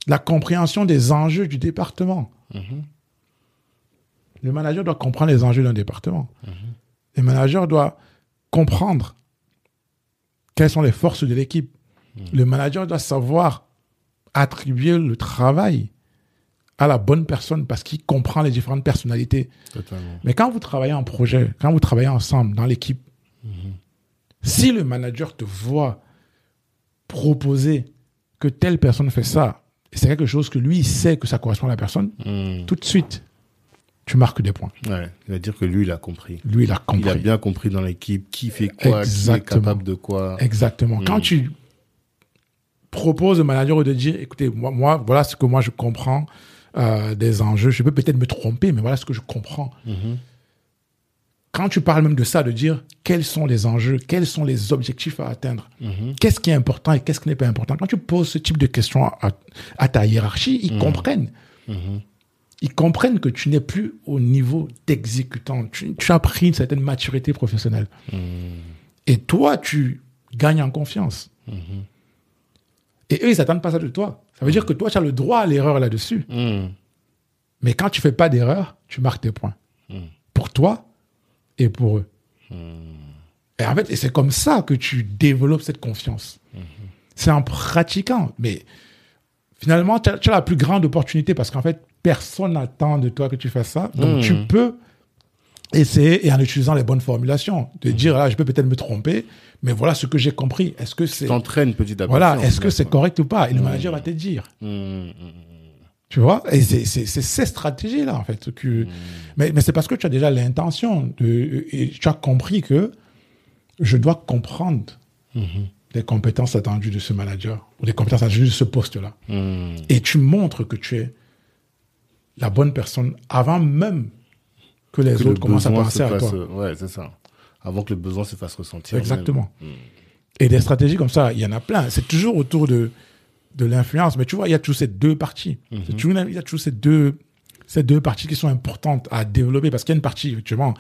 la compréhension des enjeux du département. Mhm. Le manager doit comprendre les enjeux d'un département. Le manager doit comprendre quelles sont les forces de l'équipe. Le manager doit savoir attribuer le travail à la bonne personne parce qu'il comprend les différentes personnalités. Totalement. Mais quand vous travaillez en projet, quand vous travaillez ensemble dans l'équipe, si le manager te voit proposer que telle personne fait ça, et c'est quelque chose que lui il sait que ça correspond à la personne, Hmm. tout de suite, tu marques des points. Ouais. Il va dire que lui, il a compris. Lui, il a compris. Il a bien compris dans l'équipe qui fait quoi, qui est Exactement. capable de quoi. Exactement. Quand Mm. tu proposes au manager de dire, écoutez, moi, moi voilà ce que moi je comprends euh, des enjeux. Je peux peut-être me tromper, mais voilà ce que je comprends. Mhm. Quand tu parles même de ça, de dire quels sont les enjeux, quels sont les objectifs à atteindre, Mhm. qu'est-ce qui est important et qu'est-ce qui n'est pas important? Quand tu poses ce type de questions à, à ta hiérarchie, ils comprennent. Mhm. Ils comprennent que tu n'es plus au niveau d'exécutant. Tu, tu as pris une certaine maturité professionnelle. Et toi, tu gagnes en confiance. Et eux, ils s'attendent pas ça de toi. Ça veut dire que toi, tu as le droit à l'erreur là-dessus. Hmm. Mais quand tu fais pas d'erreur, tu marques tes points. Mm. Pour toi et pour eux. Hmm. Et en fait, c'est comme ça que tu développes cette confiance. C'est en pratiquant. Mais finalement, tu as, la plus grande opportunité parce qu'en fait, personne n'attend de toi que tu fasses ça. Donc, tu peux essayer, et en utilisant les bonnes formulations, de dire, là, je peux peut-être me tromper, mais voilà ce que j'ai compris. Est-ce que c'est... T'entraînes petit à petit. Voilà, est-ce que c'est correct ou pas? Et le manager va te dire. Hmm. Tu vois? Et c'est ces stratégies-là, en fait. Que... Mais, mais c'est parce que tu as déjà l'intention, de, et tu as compris que je dois comprendre Mhm. les compétences attendues de ce manager, ou les compétences attendues de ce poste-là. Hmm. Et tu montres que tu es la bonne personne avant même que les Que le autres commencent à penser se à toi. Ouais, c'est ça. Avant que le besoin se fasse ressentir. Exactement. Hmm. Et des stratégies comme ça, il y en a plein. C'est toujours autour de, de l'influence. Mais tu vois, il y a toujours ces deux parties. Toujours- il y a toujours ces deux, ces deux parties qui sont importantes à développer. Parce qu'il y a une partie, effectivement,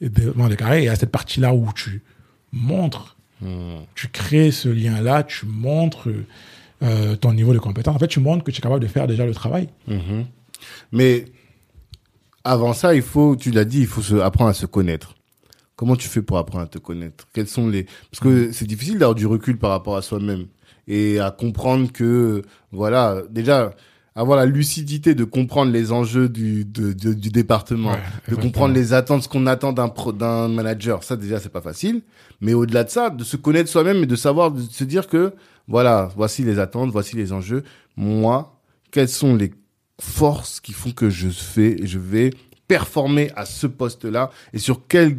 développement des carrés. Il y a cette partie-là où tu montres, Hmm. tu crées ce lien-là, tu montres euh, ton niveau de compétence. En fait, tu montres que tu es capable de faire déjà le travail. Mhm. Mais avant ça, il faut, tu l'as dit, il faut se, apprendre à se connaître. Comment tu fais pour apprendre à te connaître? Quels sont les Parce que c'est difficile d'avoir du recul par rapport à soi-même et à comprendre que voilà, déjà avoir la lucidité de comprendre les enjeux du de- de- du département, Ouais, de comprendre les attentes, ce qu'on attend d'un pro- d'un manager. Ça déjà c'est pas facile, mais au-delà de ça, de se connaître soi-même et de savoir de se dire que voilà, voici les attentes, voici les enjeux. Moi, quelles sont les forces qui font que je fais, je vais performer à ce poste-là et sur quelles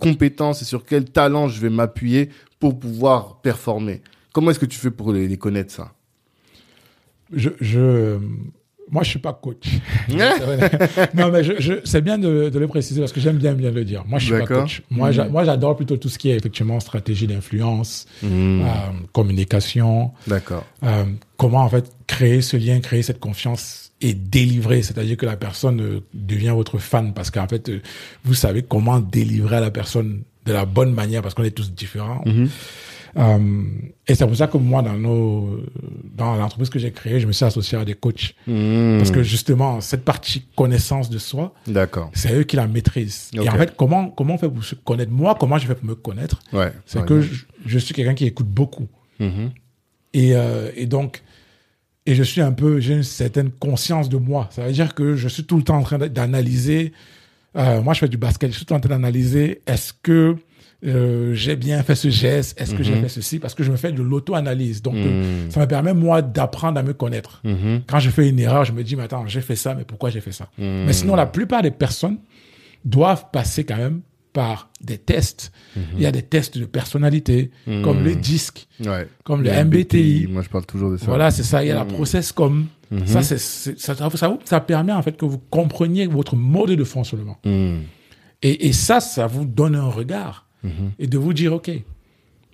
compétences et sur quel talent je vais m'appuyer pour pouvoir performer. Comment est-ce que tu fais pour les, les connaître ça? Je, je, moi, je suis pas coach. non, mais je, je, c'est bien de, de le préciser parce que j'aime bien bien le dire. Moi, je suis pas coach. Moi, j'a- moi, j'adore plutôt tout ce qui est effectivement stratégie d'influence, Hmm, euh, communication, D'accord. euh, comment en fait créer ce lien, créer cette confiance et délivrer, c'est-à-dire que la personne euh, devient votre fan parce qu'en fait, vous savez comment délivrer à la personne de la bonne manière parce qu'on est tous différents. Mhm. Euh, et c'est pour ça que moi, dans nos, dans l'entreprise que j'ai créée, je me suis associé à des coachs Hmm, parce que justement, cette partie connaissance de soi, D'accord. c'est eux qui la maîtrisent. Et en fait, comment, comment on fait pour se connaître? Moi, comment je fais pour me connaître? Ouais. C'est que je, je suis quelqu'un qui écoute beaucoup. Mhm. Et, euh, et donc, et je suis un peu, j'ai une certaine conscience de moi. Ça veut dire que je suis tout le temps en train d'analyser euh, moi, je fais du basket. Je suis tout en train d'analyser est-ce que euh, j'ai bien fait ce geste, est-ce que j'ai fait ceci, parce que je me fais de l'auto-analyse. Donc, euh, ça me permet, moi, d'apprendre à me connaître. Quand je fais une erreur, je me dis, mais attends, j'ai fait ça, mais pourquoi j'ai fait ça? Mais sinon, la plupart des personnes doivent passer quand même par des tests. Il y a des tests de personnalité, comme le DISC, Ouais. comme le MBTI. Moi, je parle toujours de ça. Voilà, c'est ça. Il y a la process comme ça, c'est, ça, ça, ça, ça permet en fait que vous compreniez votre mode de fonctionnement. Et, et ça, ça vous donne un regard et de vous dire, ok,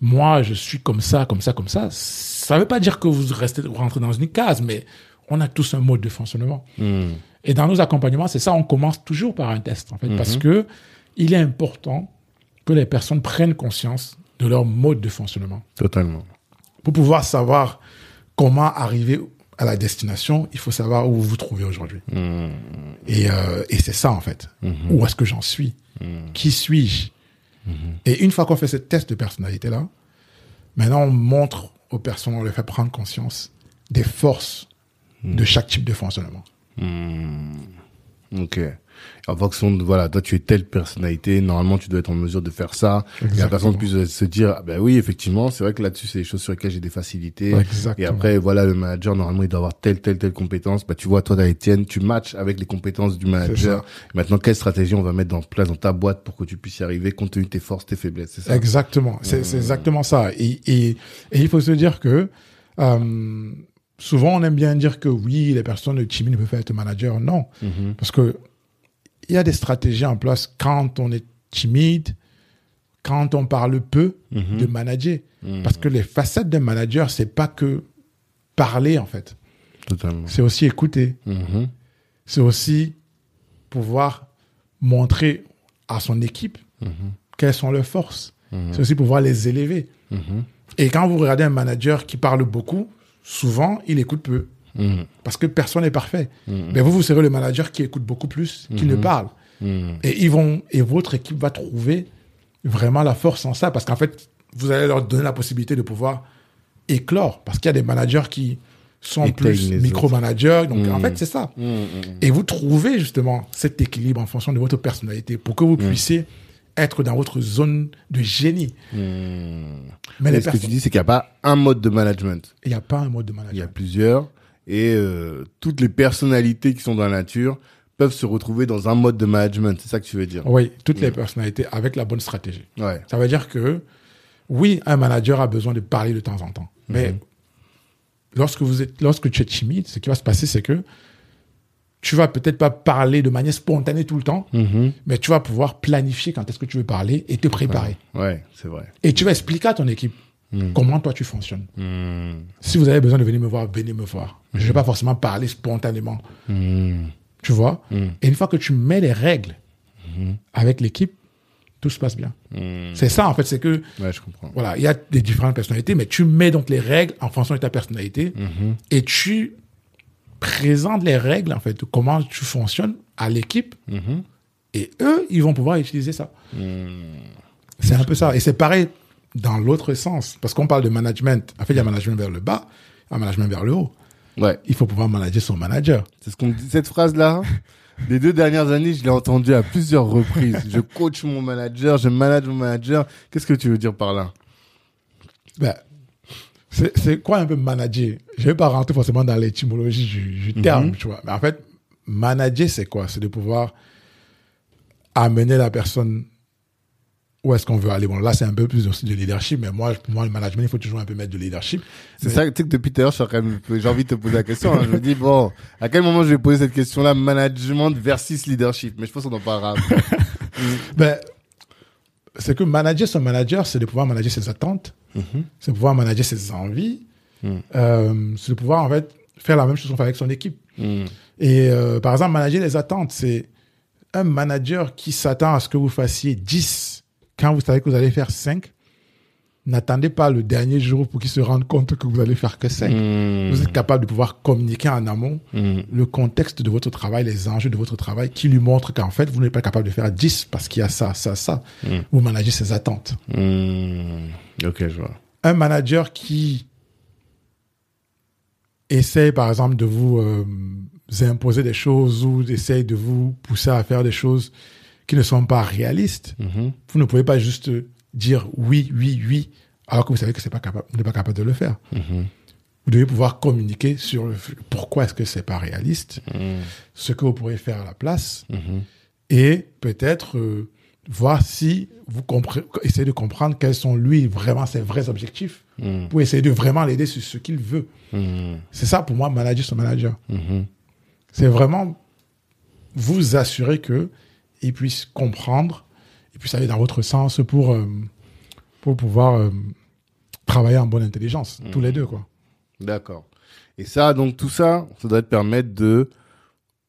moi, je suis comme ça, comme ça, comme ça. Ça ne veut pas dire que vous restez vous rentrez dans une case, mais on a tous un mode de fonctionnement. Mm. Et dans nos accompagnements, c'est ça, on commence toujours par un test, en fait, parce que il est important que les personnes prennent conscience de leur mode de fonctionnement. Totalement. Pour pouvoir savoir comment arriver à la destination, il faut savoir où vous vous trouvez aujourd'hui. Mm. Et, euh, et c'est ça, en fait. Où est-ce que j'en suis? Qui suis-je? Et une fois qu'on fait ce test de personnalité-là, maintenant, on montre aux personnes, on les fait prendre conscience des forces de chaque type de fonctionnement. Ok. En fonction de, voilà, toi, tu es telle personnalité, normalement, tu dois être en mesure de faire ça. Et la Exactement. personne puisse se dire, ah ben oui, effectivement, c'est vrai que là-dessus, c'est des choses sur lesquelles j'ai des facilités. Exactement. Et après, voilà, le manager, normalement, il doit avoir telle, telle, telle compétence. Bah, tu vois, toi, les tiennes, tu matches avec les compétences du manager. Maintenant, quelle stratégie on va mettre en place dans ta boîte pour que tu puisses y arriver compte tenu de tes forces, tes faiblesses, c'est ça? Exactement, c'est c'est exactement ça. Et, et, et il faut se dire que euh, souvent on aime bien dire que oui, les personnes timides ne peuvent pas être manager. Non, Mhm. parce que il y a des stratégies en place quand on est timide, quand on parle peu, de manager. Parce que les facettes d'un manager, c'est pas que parler en fait, c'est aussi écouter, Mhm. c'est aussi pouvoir montrer à son équipe quelles sont leurs forces. C'est aussi pouvoir les élever. Mhm. Et quand vous regardez un manager qui parle beaucoup, souvent, il écoute peu. Mhm. Parce que personne n'est parfait. Mais vous, vous serez le manager qui écoute beaucoup plus qu'il ne parle. Mhm. Et, ils vont, et votre équipe va trouver vraiment la force en ça. Parce qu'en fait, vous allez leur donner la possibilité de pouvoir éclore. Parce qu'il y a des managers qui sont plus micro-managers. Donc, en Mhm. fait, c'est ça. Mhm. Et vous trouvez justement cet équilibre en fonction de votre personnalité pour que vous puissiez être dans votre zone de génie. Mais Et ce que tu dis, c'est qu'il n'y a pas un mode de management. il n'y a pas un mode de Il y a management. plusieurs. Et euh, toutes les personnalités qui sont dans la nature peuvent se retrouver dans un mode de management. C'est ça que tu veux dire? Oui, toutes les personnalités avec la bonne stratégie. Ouais. Ça veut dire que, oui, un manager a besoin de parler de temps en temps. Mais lorsque, vous êtes, lorsque tu es timide, ce qui va se passer, c'est que tu vas peut-être pas parler de manière spontanée tout le temps, Mhm. mais tu vas pouvoir planifier quand est-ce que tu veux parler et te préparer. Ouais, c'est vrai. Et tu vas expliquer à ton équipe comment toi tu fonctionnes? Mhm. Si vous avez besoin de venir me voir, venez me voir. Je ne vais pas forcément parler spontanément. Tu vois? Et une fois que tu mets les règles avec l'équipe, tout se passe bien. C'est ça, en fait, c'est que, Ouais, je comprends. voilà, il y a des différentes personnalités, mais tu mets donc les règles en fonction de ta personnalité et tu présentes les règles, en fait, de comment tu fonctionnes à l'équipe et eux, ils vont pouvoir utiliser ça. C'est un peu ça. Et c'est pareil dans l'autre sens, parce qu'on parle de management. En fait, il y a management vers le bas, a management vers le haut. Ouais. Il faut pouvoir manager son manager. C'est ce qu'on dit. Cette phrase-là, les deux dernières années, je l'ai entendue à plusieurs reprises. Je coach mon manager, je manage mon manager. Qu'est-ce que tu veux dire par là? Ben, c'est quoi un peu manager? Je vais pas rentrer forcément dans l'étymologie du, du terme, tu vois. Mais en fait, manager, c'est quoi? C'est de pouvoir amener la personne où est-ce qu'on veut aller. Bon, là, c'est un peu plus aussi de leadership, mais moi, pour moi, le management, il faut toujours un peu mettre de leadership. C'est ça, tu sais que depuis tout à l'heure, j'ai envie de te poser la question. hein. Je me dis, bon, à quel moment je vais poser cette question-là, management versus leadership? Mais je pense qu'on en parlera. Ben, c'est que manager son manager, c'est de pouvoir manager ses attentes, c'est de pouvoir manager ses envies, euh, c'est de pouvoir, en fait, faire la même chose qu'on fait avec son équipe. Mhm. Et euh, par exemple, manager les attentes, c'est un manager qui s'attend à ce que vous fassiez 10 quand vous savez que vous allez faire 5. N'attendez pas le dernier jour pour qu'il se rende compte que vous allez faire que 5. Mhm. Vous êtes capable de pouvoir communiquer en amont Mhm. le contexte de votre travail, les enjeux de votre travail, qui lui montrent qu'en fait, vous n'êtes pas capable de faire 10 parce qu'il y a ça, ça, ça. Vous managez ses attentes. Ok, je vois. Un manager qui essaye, par exemple, de vous euh, imposer des choses ou essaye de vous pousser à faire des choses qui ne sont pas réalistes, Mhm. vous ne pouvez pas juste dire oui, oui, oui, alors que vous savez que c'est pas capable, vous n'êtes pas capable de le faire. Mhm. Vous devez pouvoir communiquer sur le, pourquoi est-ce que c'est pas réaliste, Mhm. ce que vous pourrez faire à la place, et peut-être euh, voir si vous essayez de comprendre quels sont lui vraiment ses vrais objectifs pour essayer de vraiment l'aider sur ce qu'il veut. C'est ça pour moi, manager son manager. C'est vraiment vous assurer que il puisse comprendre, il puisse aller dans votre sens pour, euh, pour pouvoir euh, travailler en bonne intelligence, tous les deux, quoi. D'accord. Et ça, donc tout ça, ça doit te permettre de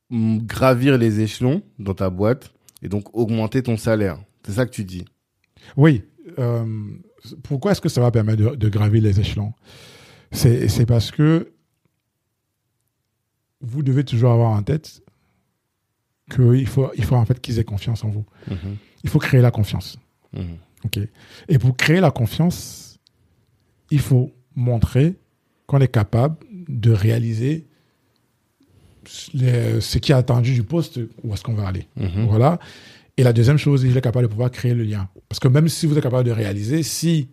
mm, gravir les échelons dans ta boîte et donc augmenter ton salaire. C'est ça que tu dis? Oui. euh, pourquoi est-ce que ça va permettre de, de gravir les échelons? C'est parce que vous devez toujours avoir en tête qu'il faut, il faut en fait qu'ils aient confiance en vous. Mhm. Il faut créer la confiance. Ok. Et pour créer la confiance, il faut montrer qu'on est capable de réaliser les- ce qui est attendu du poste, où est-ce qu'on va aller. Mhm. Voilà. Et la deuxième chose, il est capable de pouvoir créer le lien. Parce que même si vous êtes capable de réaliser, si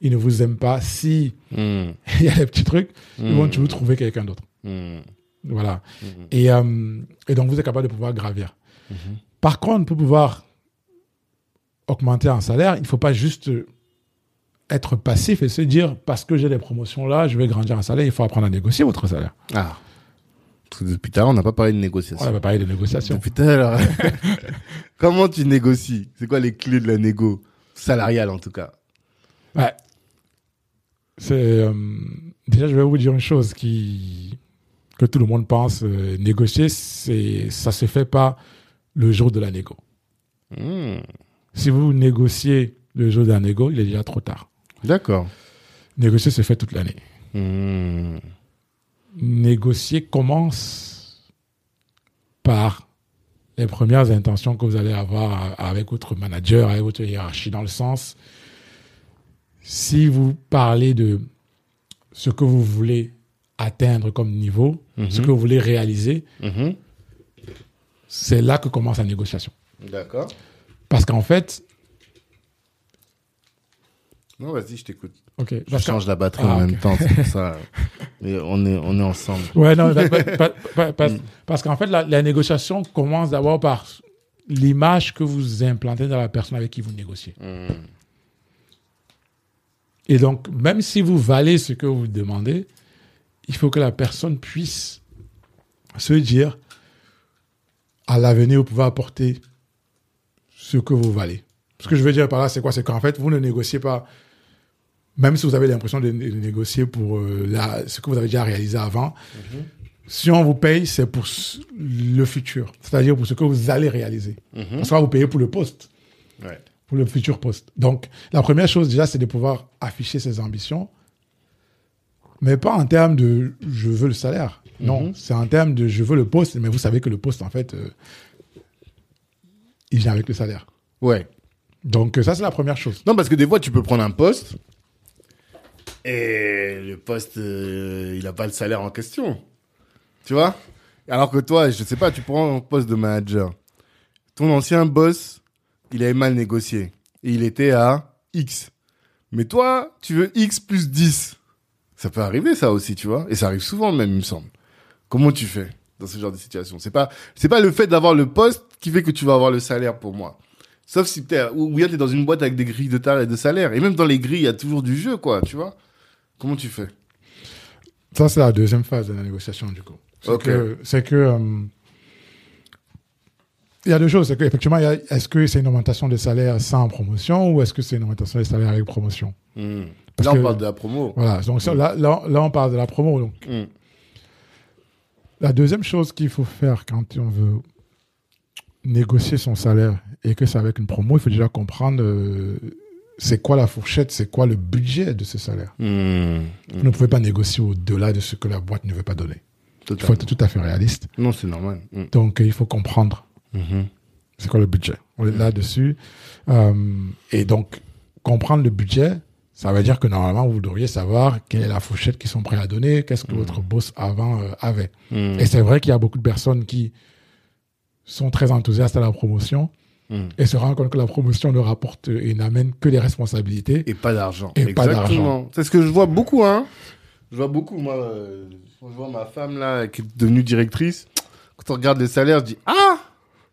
il ne vous aime pas, si Mhm. il y a des petits trucs, ils vont toujours trouver quelqu'un d'autre. Voilà. Mhm. Et, euh, et donc, vous êtes capable de pouvoir gravir. Mhm. Par contre, pour pouvoir augmenter un salaire, il ne faut pas juste être passif et se dire parce que j'ai des promotions là, je vais grandir un salaire, il faut apprendre à négocier votre salaire. Ah. Parce que depuis l'heure, on n'a pas parlé de négociation. On va parler de négociation. Depuis l'heure. Comment tu négocies? C'est quoi les clés de la négo Salariale, en tout cas? Ouais. C'est, euh, déjà, je vais vous dire une chose qui, que tout le monde pense. euh, négocier, c'est, ça se fait pas le jour de la négo. Mhm. Si vous négociez le jour de la négo, il est déjà trop tard. D'accord. Négocier se fait toute l'année. Mhm. négocier commence par les premières intentions que vous allez avoir avec votre manager, avec votre hiérarchie, dans le sens, si vous parlez de ce que vous voulez atteindre comme niveau, Mhm. ce que vous voulez réaliser, Mhm. c'est là que commence la négociation. D'accord. Parce qu'en fait, Non, vas-y, je t'écoute. ok, Je parce change la batterie Ah, en ok. même temps, c'est pour ça. Mais on est, on est ensemble. Ouais, non, pa- pa- pa- pa- parce, Mm. parce qu'en fait, la, la négociation commence d'abord par l'image que vous implantez dans la personne avec qui vous négociez. Mhm. Et donc, même si vous valez ce que vous demandez, il faut que la personne puisse se dire, à l'avenir, vous pouvez apporter ce que vous valez. Ce que je veux dire par là, c'est quoi? C'est qu'en fait, vous ne négociez pas, même si vous avez l'impression de, négocier pour euh, la- ce que vous avez déjà réalisé avant, si on vous paye, c'est pour le futur, c'est-à-dire pour ce que vous allez réaliser. Mhm. Parce qu'on va vous payer pour le poste Ouais. pour le futur poste. Donc, la première chose déjà, c'est de pouvoir afficher ses ambitions, mais pas en termes de je veux le salaire. Non, Mhm. c'est en termes de je veux le poste, mais vous savez que le poste, en fait, euh, il vient avec le salaire. Ouais. Donc, euh, ça, c'est la première chose. Non, parce que des fois, tu peux prendre un poste et le poste, euh, il n'a pas le salaire en question. Tu vois? Alors que toi, je sais pas, tu prends un poste de manager. Ton ancien boss, il avait mal négocié. Et il était à X. Mais toi, tu veux X plus 10. Ça peut arriver, ça aussi, tu vois Et ça arrive souvent, même, il me semble. Comment tu fais dans ce genre de situation? C'est pas, c'est pas le fait d'avoir le poste qui fait que tu vas avoir le salaire pour moi. Sauf si t'es, ou bien t'es dans une boîte avec des grilles de tarifs et de salaire. Et même dans les grilles, il y a toujours du jeu, quoi, tu vois. Comment tu fais? Ça, c'est la deuxième phase de la négociation, du coup. C'est Ok. que, c'est que, euh, il y a deux choses. A- est-ce que c'est une augmentation de salaire sans promotion ou est-ce que c'est une augmentation de salaire avec promotion? Hmm. Là, on que- parle de la promo. Voilà. Donc, ça, là, là, là, on parle de la promo. Donc, Hmm. La deuxième chose qu'il faut faire quand on veut négocier son salaire et que c'est avec une promo, il faut déjà comprendre euh, c'est quoi la fourchette, c'est quoi le budget de ce salaire. Hmm. Vous ne pouvez pas négocier au-delà de ce que la boîte ne veut pas donner. Il faut être tout à fait réaliste. Non, c'est normal. Hmm. Donc, euh, il faut comprendre Mhm. c'est quoi le budget? On est là-dessus. Euh, et donc, comprendre le budget, ça veut dire que normalement, vous devriez savoir quelle est la fourchette qu'ils sont prêts à donner, qu'est-ce que votre boss avant euh, avait. Et c'est vrai qu'il y a beaucoup de personnes qui sont très enthousiastes à la promotion, et se rendre compte que la promotion ne rapporte et n'amène que des responsabilités. Et pas d'argent. Et pas d'argent. Exactement. C'est ce que je vois beaucoup, hein. Je vois beaucoup, moi. euh, Quand je vois ma femme, là, qui est devenue directrice, quand on regarde les salaires, je dis Ah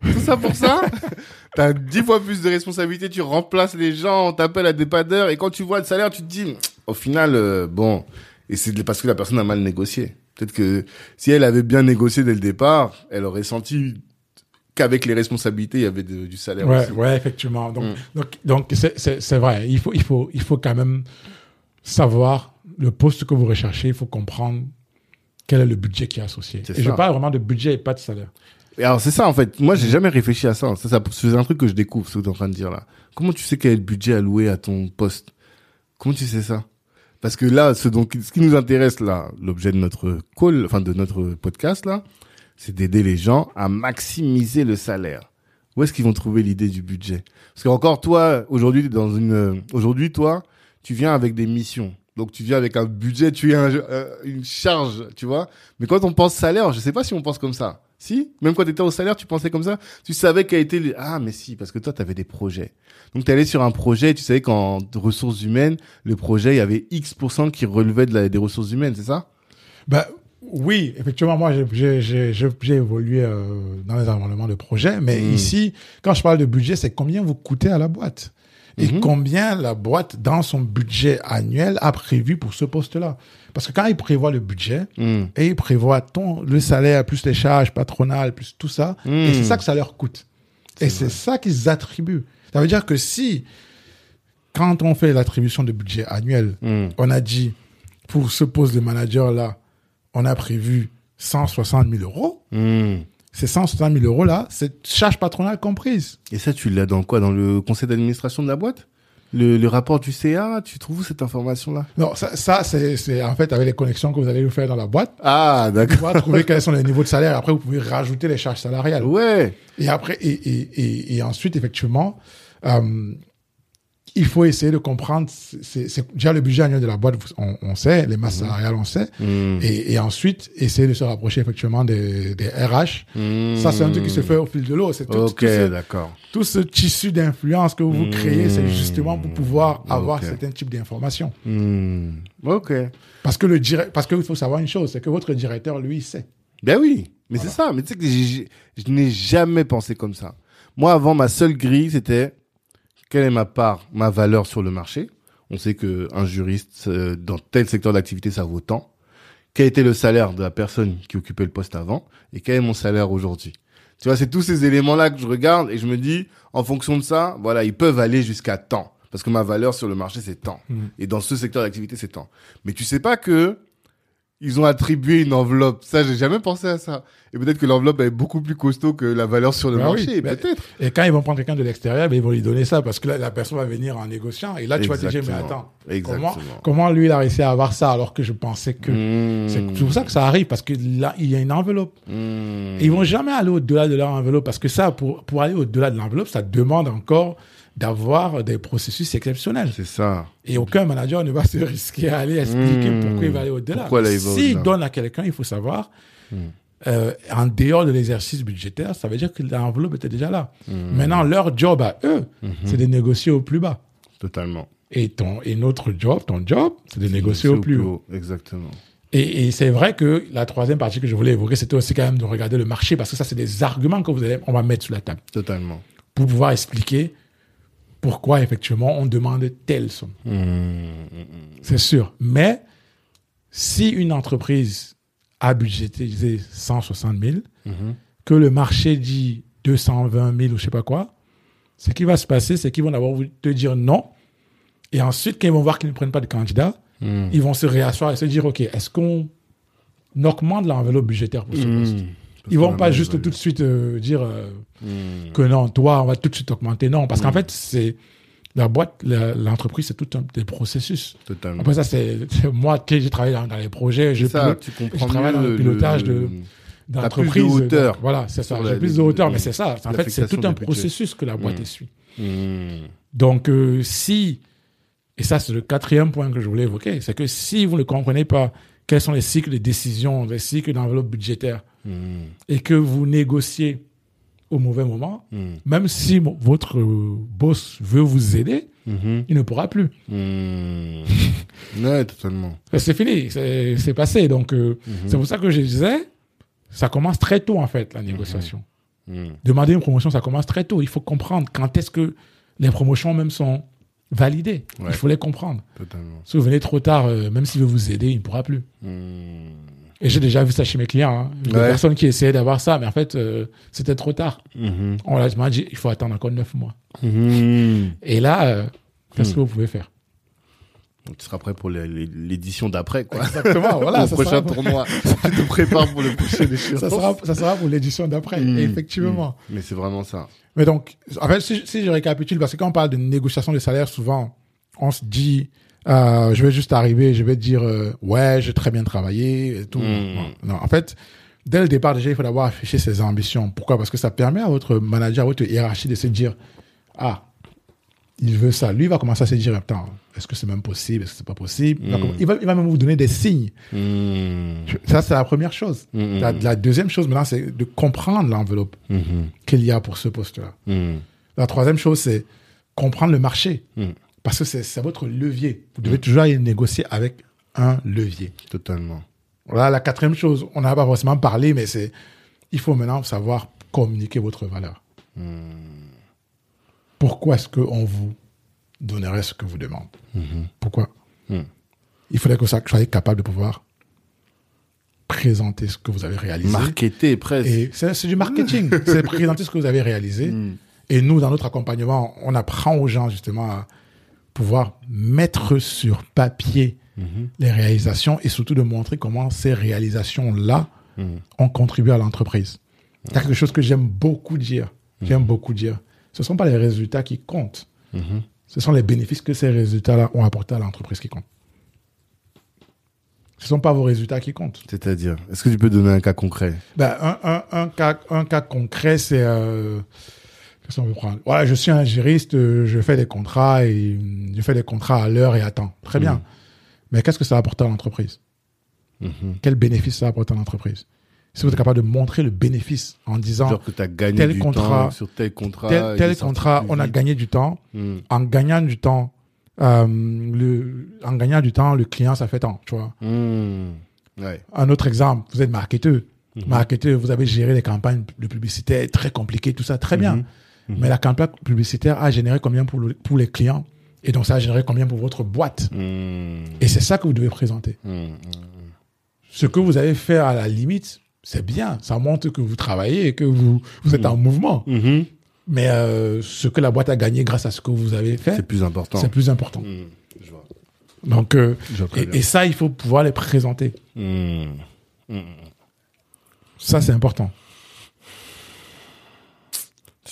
Tout ça pour ça T'as dix fois plus de responsabilités, tu remplaces les gens, on t'appelle à des padeurs, et quand tu vois le salaire, tu te dis Au final, euh, bon. Et c'est parce que la personne a mal négocié. Peut-être que si elle avait bien négocié dès le départ, elle aurait senti qu'avec les responsabilités, il y avait de- du salaire Ouais, aussi. ouais, effectivement. Donc, Mm. donc, donc c'est, c'est, c'est vrai. Il faut, il faut, il faut quand même savoir le poste que vous recherchez. Il faut comprendre quel est le budget qui est associé. C'est Et je parle vraiment de budget et pas de salaire. Alors c'est ça en fait. Moi j'ai jamais réfléchi à ça. Ça, ça c'est un truc que je découvre. Ce que tu es en train de dire là. Comment tu sais quel est le budget alloué à ton poste? Comment tu sais ça? Parce que là, ce donc ce qui nous intéresse là, l'objet de notre call, enfin de notre podcast là, c'est d'aider les gens à maximiser le salaire. Où est-ce qu'ils vont trouver l'idée du budget? Parce que encore toi, aujourd'hui dans une, euh, aujourd'hui toi, tu viens avec des missions. Donc tu viens avec un budget, tu as un- euh, une charge, tu vois. Mais quand on pense salaire, je sais pas si on pense comme ça. Si? Même quand tu étais au salaire, tu pensais comme ça? Tu savais qu'a été... Ah, mais si, parce que toi, tu avais des projets. Donc, tu allé sur un projet, tu savais qu'en ressources humaines, le projet, il y avait X% qui relevait de la- des ressources humaines, c'est ça? Ben, oui, effectivement, moi, j'ai- j'ai, j'ai, j'ai, j'ai évolué euh, dans les environnements de projet. Mais Mm. ici, quand je parle de budget, c'est combien vous coûtez à la boîte? Et Mhm. combien la boîte, dans son budget annuel, a prévu pour ce poste-là? Parce que quand il prévoit le budget, Hmm. et ils prévoient ton, le salaire, plus les charges patronales, plus tout ça. Mm. Et c'est ça que ça leur coûte. Et C'est ça qu'ils attribuent. Ça veut dire que si, quand on fait l'attribution de budget annuel, Hmm. on a dit, pour ce poste de manager-là, on a prévu 160 000 euros. Ces 160 000 euros-là, c'est charge patronale comprise. Et ça, tu l'as dans quoi? Dans le conseil d'administration de la boîte? Le, le rapport du CA, tu trouves où cette information-là? Non, ça, ça c'est, en fait avec les connexions que vous allez vous faire dans la boîte. Ah, Vous d'accord. pouvez trouver quels sont les niveaux de salaire. Après, vous pouvez rajouter les charges salariales. Ouais. Et après, et, et, et, et ensuite, effectivement, euh, il faut essayer de comprendre. C'est déjà le budget annuel de la boîte, on, on sait, les masses salariales, on sait. Hmm. Et, et ensuite, essayer de se rapprocher effectivement des, des RH. Hmm. Ça, c'est un truc qui se fait au fil de l'eau. C'est tout, tout ce, d'accord. tout ce tissu d'influence que vous créez, c'est justement pour pouvoir avoir certains types d'informations. Ok. Parce que le direct, parce qu'il faut savoir une chose, c'est que votre directeur, lui, il sait. Ben oui, mais c'est ça. Mais tu sais que je n'ai jamais pensé comme ça. Moi, avant, ma seule grille, c'était quelle est ma part, ma valeur sur le marché? On sait que un juriste euh, dans tel secteur d'activité, ça vaut tant. Quel était le salaire de la personne qui occupait le poste avant? Et quel est mon salaire aujourd'hui? Tu vois, c'est tous ces éléments-là que je regarde et je me dis, en fonction de ça, voilà, ils peuvent aller jusqu'à tant. Parce que ma valeur sur le marché, c'est tant. Mhm. Et dans ce secteur d'activité, c'est tant. Mais tu sais pas que ils ont attribué une enveloppe. Ça, j'ai jamais pensé à ça. Et peut-être que l'enveloppe est beaucoup plus costaud que la valeur sur le Bah oui, marché. bah, peut-être. Et quand ils vont prendre quelqu'un de l'extérieur, ben, ils vont lui donner ça parce que là, la personne va venir en négociant. Et là, tu vas te dire, mais Exactement. attends, comment, Exactement. comment lui, il a réussi à avoir ça alors que je pensais que... Mmh. C'est pour ça que ça arrive, parce que là, il y a une enveloppe. Mmh. Et ils vont jamais aller au-delà de leur enveloppe, parce que ça, pour, pour aller au-delà de l'enveloppe, ça demande encore d'avoir des processus exceptionnels. C'est ça. Et aucun manager ne va se risquer à aller expliquer Mmh. pourquoi il va aller au-delà. S'il donne à quelqu'un, il faut savoir, Mmh. euh, en dehors de l'exercice budgétaire, ça veut dire que l'enveloppe était déjà là. Mmh. Maintenant, leur job à eux, c'est de négocier au plus bas. Totalement. Et, ton, et notre job, ton job, c'est de négocier au plus haut. Exactement. Et, et c'est vrai que la troisième partie que je voulais évoquer, c'était aussi quand même de regarder le marché, parce que ça, c'est des arguments que vous allez, on va mettre sur la table Totalement. pour pouvoir expliquer pourquoi, effectivement, on demande telle somme. Mmh. C'est sûr. Mais si une entreprise a budgétisé 160 000, Mhm. que le marché dit 220 000 ou je sais pas quoi, ce qui va se passer, c'est qu'ils vont d'abord te dire non. Et ensuite, quand ils vont voir qu'ils ne prennent pas de candidat, Mmh. ils vont se réasseoir et se dire, OK, est-ce qu'on augmente l'enveloppe budgétaire pour ce Mmh. poste? Ils vont pas juste tout de suite euh, dire euh, Mmh. que non, toi, on va tout de suite augmenter. Non, parce qu'en fait, c'est la boîte, l'entreprise, c'est tout un des processus. Totalement. Après ça, c'est moi qui j'ai travaillé dans, dans les projets, comprends travaille dans le pilotage le- de d'entreprise. plus de hauteur. donc, Voilà, c'est ça. J'ai plus de hauteur, mais c'est ça. En fait, c'est tout un processus que la boîte Mm. essuie. Mmh. Donc, euh, si, et ça, c'est le quatrième point que je voulais évoquer, c'est que si vous ne comprenez pas quels sont les cycles de décision, les cycles d'enveloppe budgétaire, Mmh. et que vous négociez au mauvais moment, Mm. même si votre boss veut vous aider, il ne pourra plus. Mm. ouais, totalement. C'est fini, c'est passé. Donc, euh, Mhm. c'est pour ça que je disais, ça commence très tôt, en fait, la négociation. Mm. Demander une promotion, ça commence très tôt. Il faut comprendre quand est-ce que les promotions même sont validées. Ouais. Il faut les comprendre. Totalement. Si vous venez trop tard, euh, même s'il veut vous aider, il ne pourra plus. Mm. Et j'ai déjà vu ça chez mes clients. Hein. Des Ouais. personnes qui essayaient d'avoir ça, mais en fait, euh, c'était trop tard. Mhm. On m'a dit, il faut attendre encore neuf mois. Mhm. Et là, euh, qu'est-ce Hmm. que vous pouvez faire? Tu seras prêt pour l'édition d'après, quoi. Exactement, voilà. Au ça prochain pour- tournoi. tu te prépares pour le prochain échéance. Ça sera, ça sera pour l'édition d'après, Mm. effectivement. Mm. Mais c'est vraiment ça. Mais donc, en fait, si, si je récapitule, parce que quand on parle de négociation de salaire, souvent, on se dit, euh, je vais juste arriver, je vais dire, euh, ouais, j'ai très bien travaillé et tout. Mm. Non, en fait, dès le départ, déjà, il faut d'abord afficher ses ambitions. Pourquoi? Parce que ça permet à votre manager, à votre hiérarchie de se dire, ah, il veut ça. Lui, il va commencer à se dire, attends, est-ce que c'est même possible? Est-ce que c'est pas possible? Il, va, Mm. il, va, il va même vous donner des signes. Mm. Ça, c'est la première chose. La, la deuxième chose, maintenant, c'est de comprendre l'enveloppe qu'il y a pour ce poste-là. La troisième chose, c'est comprendre le marché. Mm. Parce que c'est votre levier. Vous devez toujours aller négocier avec un levier. Totalement. Voilà la quatrième chose. On n'a pas forcément parlé, mais c'est il faut maintenant savoir communiquer votre valeur. Pourquoi est-ce qu'on vous donnerait ce que vous demande Pourquoi? Mm. Il faudrait que vous soyez capable de pouvoir présenter ce que vous avez réalisé. Marketer presque. C'est du marketing. c'est présenter ce que vous avez réalisé. Mm. Et nous, dans notre accompagnement, on apprend aux gens justement à pouvoir mettre sur papier Mhm. les réalisations et surtout de montrer comment ces réalisations-là Mhm. ont contribué à l'entreprise. A quelque chose que j'aime beaucoup dire. J'aime beaucoup dire. Ce ne sont pas les résultats qui comptent. Mhm. Ce sont les bénéfices que ces résultats-là ont apportés à l'entreprise qui comptent. Ce ne sont pas vos résultats qui comptent. C'est-à-dire, est-ce que tu peux donner un cas concret? Ben, un, un, un, cas, un cas concret, c'est... Euh, qu'est-ce qu'on peut prendre? Ouais, je suis un juriste, euh, je fais des contrats et euh, je fais des contrats à l'heure et à temps. Très bien. Mhm. Mais qu'est-ce que ça apporte à l'entreprise? Mhm. Quel bénéfice ça apporte à l'entreprise? Si vous êtes capable de montrer le bénéfice en disant que as gagné tel du contrat- temps sur tel contrat. tel, contrat, on a gagné du temps. Mm. En gagnant du temps, euh, le, en gagnant du temps, le client, ça fait tant, tu vois. Ouais. Un autre exemple, vous êtes marketeur. Mhm. Marketeur, vous avez géré les campagnes de publicité très compliquées, tout ça, très bien. Mhm. Mhm. Mais la campagne publicitaire a généré combien pour, le- pour les clients? Et donc, ça a généré combien pour votre boîte? Mm. Et c'est ça que vous devez présenter. Mm. Ce que vous avez fait à la limite, c'est bien. Ça montre que vous travaillez et que vous, vous êtes en mouvement. Mhm. Mais euh, ce que la boîte a gagné grâce à ce que vous avez fait, C'est plus important. c'est plus important. Je vois. Donc, euh, et, ça, il faut pouvoir les présenter. Ça, c'est important.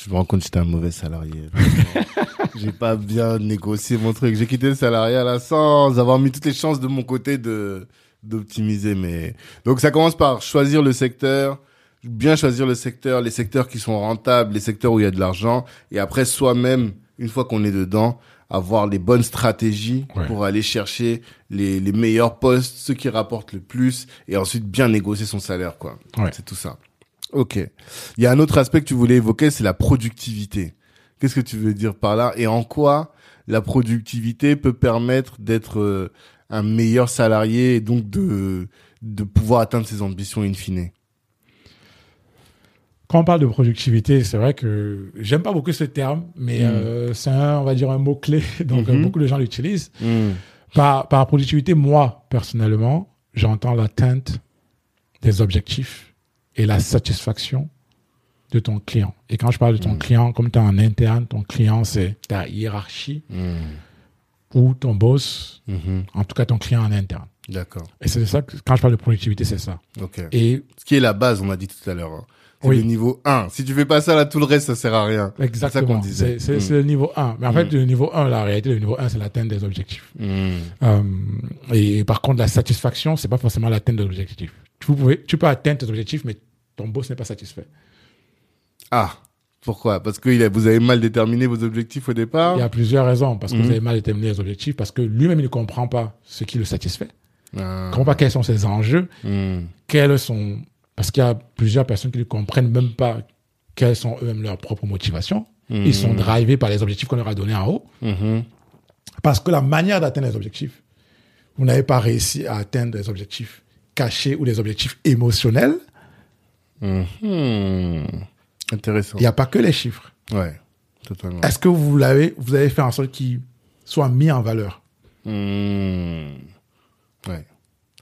Je me rends compte que j'étais un mauvais salarié. J'ai pas bien négocié mon truc. J'ai quitté le salariat là sans avoir mis toutes les chances de mon côté de d'optimiser. Mais donc ça commence par choisir le secteur, bien choisir le secteur, les secteurs qui sont rentables, les secteurs où il y a de l'argent, et après soi-même, une fois qu'on est dedans, avoir les bonnes stratégies Ouais. pour aller chercher les, les meilleurs postes, ceux qui rapportent le plus, et ensuite bien négocier son salaire, quoi. Ouais. C'est tout ça. Ok. Il y a un autre aspect que tu voulais évoquer, c'est la productivité. Qu'est-ce que tu veux dire par là et en quoi la productivité peut permettre d'être euh, un meilleur salarié et donc de de pouvoir atteindre ses ambitions in fine? Quand on parle de productivité, c'est vrai que j'aime pas beaucoup ce terme, mais Mm. euh, c'est un, on va dire, un mot-clé. Donc, euh, Mhm. beaucoup de gens l'utilisent. Par, par productivité, moi, personnellement, j'entends l'atteinte des objectifs et la satisfaction de ton client. Et quand je parle de ton Mm. client, comme tu es en interne, ton client, c'est ta hiérarchie Mm. ou ton boss, Mhm. en tout cas ton client en interne. D'accord. Et c'est ça que, quand je parle de productivité, c'est ça. Ok. Et Ce qui est la base, on a dit tout à l'heure. hein. C'est Oui. le niveau 1. Si tu fais pas ça là, tout le reste, ça sert à rien. exactement, c'est c'est- Mm. c'est le niveau 1. Mais en fait, le niveau 1, la réalité, le niveau 1, c'est l'atteinte des objectifs. Euh, et par contre, la satisfaction, c'est pas forcément l'atteinte des objectifs. Tu, pouvez, tu peux atteindre tes objectifs, mais ton boss n'est pas satisfait. Ah. Pourquoi? Parce que vous avez mal déterminé vos objectifs au départ? Il y a plusieurs raisons. Parce que Mhm. vous avez mal déterminé les objectifs, parce que lui-même, il ne comprend pas ce qui le satisfait. Ah. Il ne comprend pas quels sont ses enjeux, Mm. quels sont... Parce qu'il y a plusieurs personnes qui ne comprennent même pas quelles sont eux-mêmes leurs propres motivations. Ils sont drivés par les objectifs qu'on leur a donnés en haut. Mhm. Parce que la manière d'atteindre les objectifs, vous n'avez pas réussi à atteindre des objectifs cachés ou des objectifs émotionnels. Mhm. Intéressant. Il n'y a pas que les chiffres. Ouais, totalement. Est-ce que vous l'avez, vous avez fait en sorte qu'ils soient mis en valeur? Mhm. Ouais.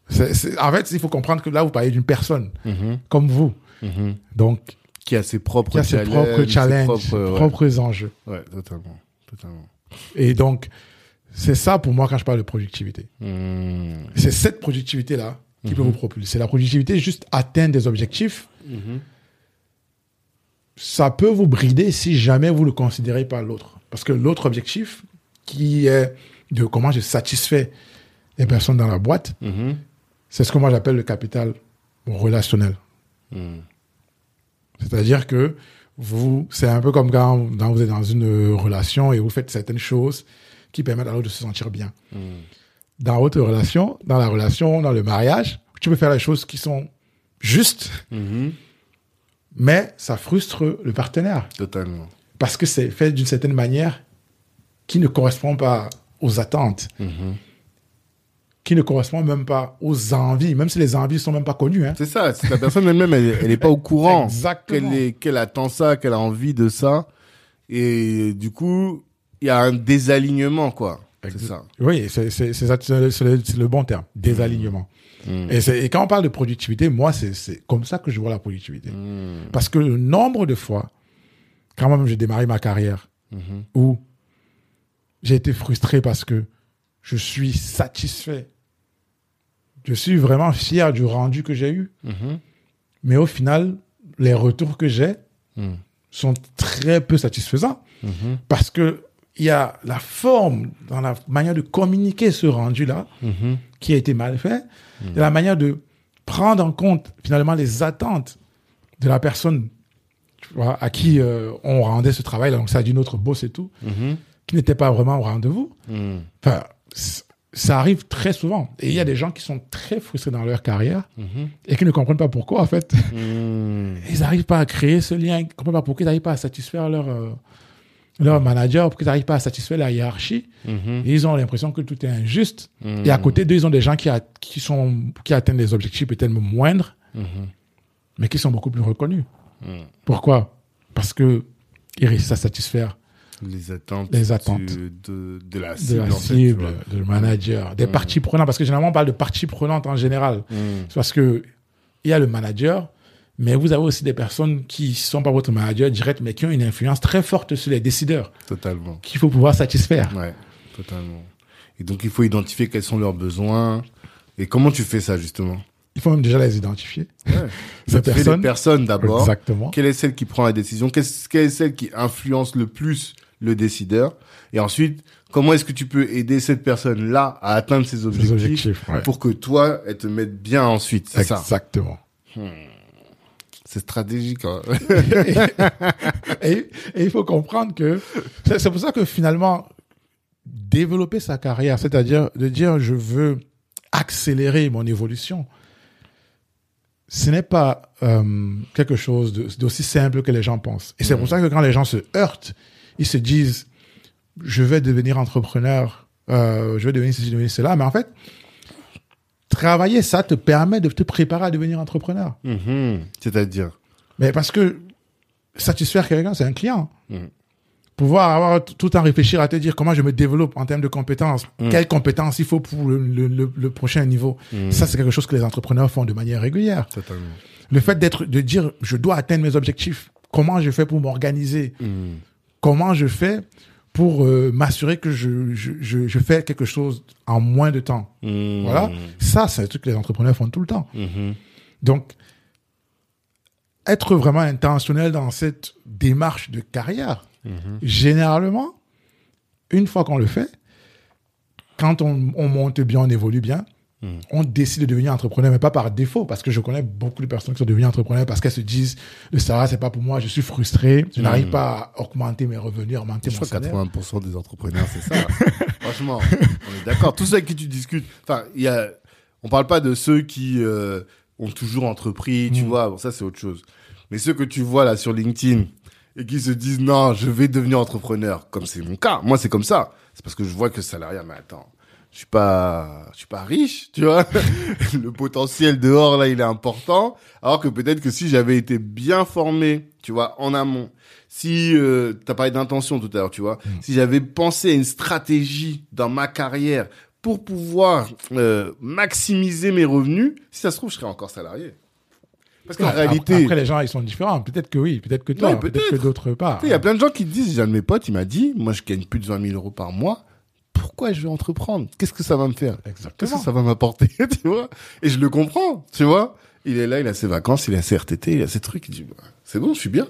C'est- c'est- En fait, il faut comprendre que là, vous parlez d'une personne Mhm. comme vous. Mhm. Donc, Qui a ses propres qui a ses challenges. propres ses challenges, propres- ouais. propres enjeux. Ouais, totalement. Totalement. Et donc, c'est ça pour moi quand je parle de productivité. Mhm. C'est cette productivité-là qui peut vous propulser. La productivité, juste atteindre des objectifs, Mhm. ça peut vous brider si jamais vous le considérez pas l'autre. Parce que l'autre objectif, qui est de comment je satisfais les personnes dans la boîte, Mhm. c'est ce que moi j'appelle le capital relationnel. Mhm. C'est-à-dire que vous, c'est un peu comme quand, quand vous êtes dans une relation et vous faites certaines choses qui permettent à l'autre de se sentir bien. Dans votre relation, dans la relation, dans le mariage, tu peux faire les choses qui sont justes, Mhm. mais ça frustre le partenaire. Totalement. Parce que c'est fait d'une certaine manière qui ne correspond pas aux attentes, Mhm. qui ne correspond même pas aux envies, même si les envies sont même pas connues. Hein. C'est ça, la personne elle-même, elle, elle est pas au courant qu'elle attend ça, qu'elle a envie de ça. Et du coup, il y a un désalignement, quoi. C'est ça. Oui, c'est le, le- c'est le bon terme, désalignement. Mm. Et, c'est- et quand on parle de productivité, moi, c'est c'est comme ça que je vois la productivité. Mm. Parce que le nombre de fois, quand moi-même j'ai démarré ma carrière, Mhm. où j'ai été frustré parce que je suis satisfait. Je suis vraiment fier du rendu que j'ai eu. Mhm. Mais au final, les retours que j'ai Mm. sont très peu satisfaisants Mhm. parce que il y a la forme dans la manière de communiquer ce rendu-là. Qui a été mal fait, et la manière de prendre en compte finalement les attentes de la personne tu vois, à qui euh, on rendait ce travail, donc ça a dit notre boss et tout, Mhm. qui n'était pas vraiment au rendez-vous. Mm. Enfin, ça arrive très souvent. Et il y a des gens qui sont très frustrés dans leur carrière et qui ne comprennent pas pourquoi, en fait. Ils n'arrivent pas à créer ce lien, ils ne comprennent pas pourquoi ils n'arrivent pas à satisfaire leur, euh, leur manager, pourquoi ils n'arrivent pas à satisfaire la hiérarchie. Mhm. Ils ont l'impression que tout est injuste. Et à côté d'eux, ils ont des gens qui, a- qui, sont, qui atteignent des objectifs peut-être moindres, Mhm. mais qui sont beaucoup plus reconnus. Pourquoi? Parce que ils réussissent à satisfaire Les attentes, Les attentes. du- de, de la de cible, la en fait, tu cible, de le manager, des parties prenantes. Parce que généralement, on parle de parties prenantes en général. C'est parce que il y a le manager, mais vous avez aussi des personnes qui sont pas votre manager direct, mais qui ont une influence très forte sur les décideurs, Totalement. qu'il faut pouvoir satisfaire. Ouais, totalement. Et donc, il faut identifier quels sont leurs besoins. Et comment tu fais ça, justement? Il faut même déjà les identifier. Ouais. Ces personnes. les personnes d'abord. Exactement. Quelle est celle qui prend la décision? Quelle est celle qui influence le plus le décideur? Et ensuite, comment est-ce que tu peux aider cette personne-là à atteindre ses objectifs, objectifs. ouais. pour que toi, elle te mette bien ensuite? C'est ça? Exactement. C'est stratégique. hein. et, et il faut comprendre que c'est pour ça que finalement, développer sa carrière, c'est-à-dire de dire je veux accélérer mon évolution, ce n'est pas euh, quelque chose d'aussi simple que les gens pensent. Et c'est pour ça que quand les gens se heurtent, ils se disent je vais devenir entrepreneur, euh, je vais devenir ceci, devenir cela. Mais en fait, travailler ça te permet de te préparer à devenir entrepreneur. Mhm. C'est-à-dire Mais parce que satisfaire quelqu'un, c'est un client. Mhm. Pouvoir avoir tout le temps réfléchir à te dire comment je me développe en termes de compétences, Mhm. quelles compétences il faut pour le, le- le- le prochain niveau. Ça, c'est quelque chose que les entrepreneurs font de manière régulière. Totalement. Le fait d'être, de dire, je dois atteindre mes objectifs. Comment je fais pour m'organiser? Comment je fais pour euh, m'assurer que je, je, je, je fais quelque chose en moins de temps? Mhm. Voilà. Ça, c'est un truc que les entrepreneurs font tout le temps. Mhm. Donc, être vraiment intentionnel dans cette démarche de carrière, Mhm. généralement, une fois qu'on le fait, quand on, on monte bien, on évolue bien, On décide de devenir entrepreneur, mais pas par défaut, parce que je connais beaucoup de personnes qui sont devenues entrepreneurs parce qu'elles se disent le salaire, c'est pas pour moi, je suis frustré, je n'arrive Mhm. pas à augmenter mes revenus, augmenter Je mon crois que salaire. 80% des entrepreneurs, c'est ça. Franchement, on est d'accord. Tous ceux avec qui tu discutes, enfin, il y a, on parle pas de ceux qui euh, ont toujours entrepris, tu Mm. vois. Bon, ça c'est autre chose. Mais ceux que tu vois là sur LinkedIn et qui se disent non, je vais devenir entrepreneur, comme c'est mon cas. Moi, c'est comme ça. C'est parce que je vois que salariat, mais attends, je suis pas, je suis pas riche, tu vois. le potentiel dehors là, il est important. Alors que peut-être que si j'avais été bien formé, tu vois, en amont, si euh, t'as parlé d'intention tout à l'heure, tu vois, si j'avais pensé à une stratégie dans ma carrière pour pouvoir euh, maximiser mes revenus, si ça se trouve, je serais encore salarié. Parce qu'en Ouais, réalité, Après, les gens, ils sont différents. Peut-être que oui, peut-être que toi, Ouais, peut-être que peut-être. d'autres pas. Tu Il y a plein de gens qui disent, j'ai un de mes potes, il m'a dit, moi je gagne plus de 20 000 euros par mois, pourquoi je vais entreprendre? Qu'est-ce que ça va me faire? Qu'est-ce que ça va m'apporter? Tu vois? Et je le comprends, tu vois? Il est là, il a ses vacances, il a ses RTT, il a ses trucs, il dit, bah, c'est bon, je suis bien.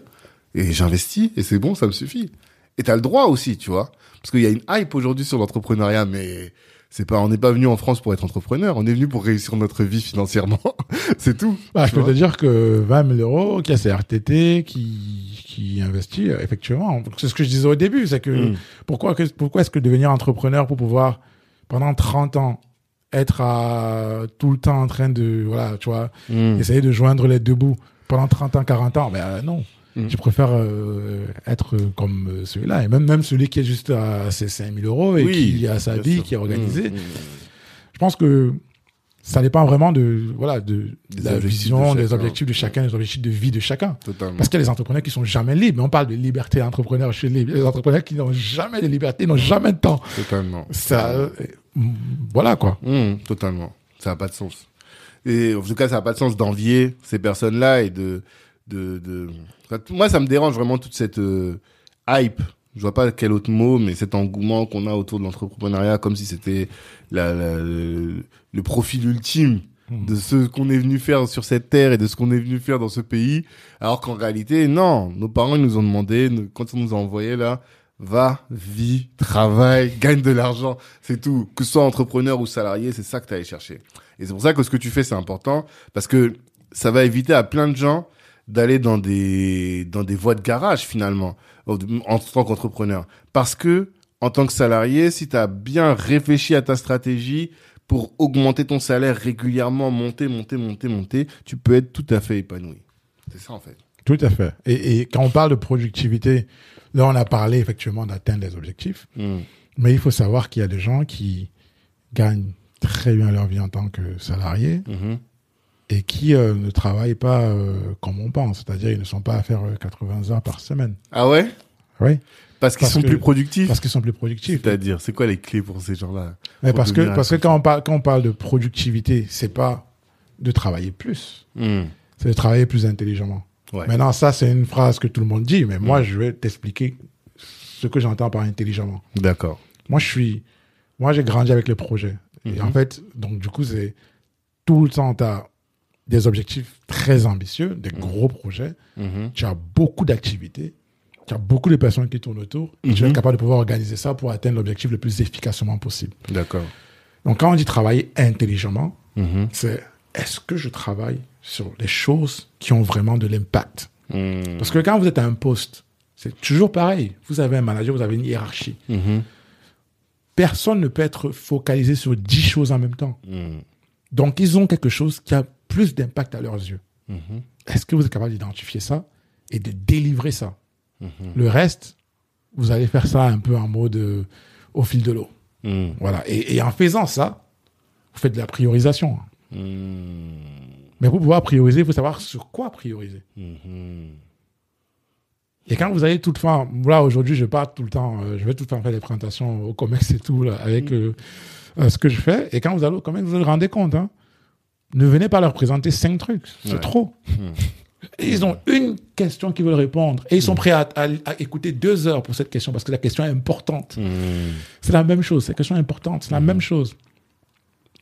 Et j'investis, et c'est bon, ça me suffit. Et t'as le droit aussi, tu vois? Parce qu'il y a une hype aujourd'hui sur l'entrepreneuriat, mais c'est pas, on n'est pas venu en France pour être entrepreneur, on est venu pour réussir notre vie financièrement. c'est tout. Bah, je peux te dire que 20 000 euros, qui a ses RTT, qui, qui investit, euh, effectivement. C'est ce que je disais au début, c'est que Mm. pourquoi, pourquoi est-ce que devenir entrepreneur pour pouvoir, pendant 30 ans, être à, tout le temps en train de, voilà, tu vois, Mm. essayer de joindre les deux bouts? Pendant 30 ans, 40 ans, ben non. Mm. Je préfère euh, être comme euh, celui-là. Et même, même celui qui est juste à ses 5 000 euros et Oui, qui a sa vie, sûr. qui est organisée. Mm, mm. Je pense que ça dépend vraiment de, voilà, de, la vision, de des objectifs de chacun, des objectifs de vie de chacun. Totalement. Parce qu'il y a des entrepreneurs qui sont jamais libres. On parle de liberté d'entrepreneur chez les, les entrepreneurs qui n'ont jamais de liberté, n'ont jamais de temps. Totalement. Ça, euh, voilà quoi. Totalement. Ça n'a pas de sens. Et en tout cas, ça n'a pas de sens d'envier ces personnes-là et de, de, de... Enfin, Moi, ça me dérange vraiment toute cette euh, hype. Je vois pas quel autre mot, mais cet engouement qu'on a autour de l'entrepreneuriat, comme si c'était la, la- le, le profil ultime Mmh. de ce qu'on est venu faire sur cette terre et de ce qu'on est venu faire dans ce pays. Alors qu'en réalité, non. Nos parents ils nous ont demandé, quand on nous a envoyé là, va, vis, travaille, gagne de l'argent. C'est tout. Que ce soit entrepreneur ou salarié, c'est ça que tu allé chercher. Et c'est pour ça que ce que tu fais, c'est important parce que ça va éviter à plein de gens d'aller dans des dans des voies de garage finalement en tant qu'entrepreneur parce que en tant que salarié si tu as bien réfléchi à ta stratégie pour augmenter ton salaire régulièrement monter monter monter monter tu peux être tout à fait épanoui c'est ça en fait Tout à fait. Et, et quand on parle de productivité, là, on a parlé effectivement d'atteindre des objectifs. Mm. Mais il faut savoir qu'il y a des gens qui gagnent très bien leur vie en tant que salariés Mhm. Et qui euh, ne travaillent pas euh, comme on pense. C'est-à-dire, ils ne sont pas à faire euh, 80 heures par semaine. ah ouais? Oui. parce qu'ils sont que- plus productifs? Parce qu'ils sont plus productifs. c'est-à-dire c'est quoi les clés pour ces gens-là? Mais parce que, parce que quand on parle, quand on parle de productivité, c'est pas de travailler plus. Mm. C'est de travailler plus intelligemment. ouais Maintenant, ça, c'est une phrase que tout le monde dit, mais moi, je vais t'expliquer ce que j'entends par intelligemment. d'accord Moi, je suis, moi, j'ai grandi avec les projets. Et Mhm. en fait, donc, du coup, c'est tout le temps, tu as des objectifs très ambitieux, des gros projets. Mhm. Tu as beaucoup d'activités. Tu as beaucoup de personnes qui tournent autour. Et tu vas Mhm. capable de pouvoir organiser ça pour atteindre l'objectif le plus efficacement possible. d'accord Donc, quand on dit travailler intelligemment, Mhm. c'est est-ce que je travaille sur les choses qui ont vraiment de l'impact? Parce que quand vous êtes à un poste, c'est toujours pareil. Vous avez un manager, vous avez une hiérarchie. Mhm. Personne ne peut être focalisé sur dix choses en même temps. Donc, ils ont quelque chose qui a plus d'impact à leurs yeux. Mhm. Est-ce que vous êtes capable d'identifier ça et de délivrer ça? Mhm. Le reste, vous allez faire ça un peu en mode euh, au fil de l'eau. Mm. Voilà. Et, et en faisant ça, vous faites de la priorisation. Mais pour pouvoir prioriser, il faut savoir sur quoi prioriser. Mhm. Et quand vous allez tout le temps, là aujourd'hui, je parle tout le temps, euh, je vais tout le temps faire des présentations au COMEX et tout, là, avec euh, ce que je fais. Et quand vous allez au COMEX, vous vous rendez compte, hein, ne venez pas leur présenter cinq trucs, c'est Ouais. trop. Et ils ont une question qu'ils veulent répondre. Et ils sont prêts à, à- à écouter deux heures pour cette question parce que la question est importante. C'est la même chose, cette question est importante, c'est la même chose.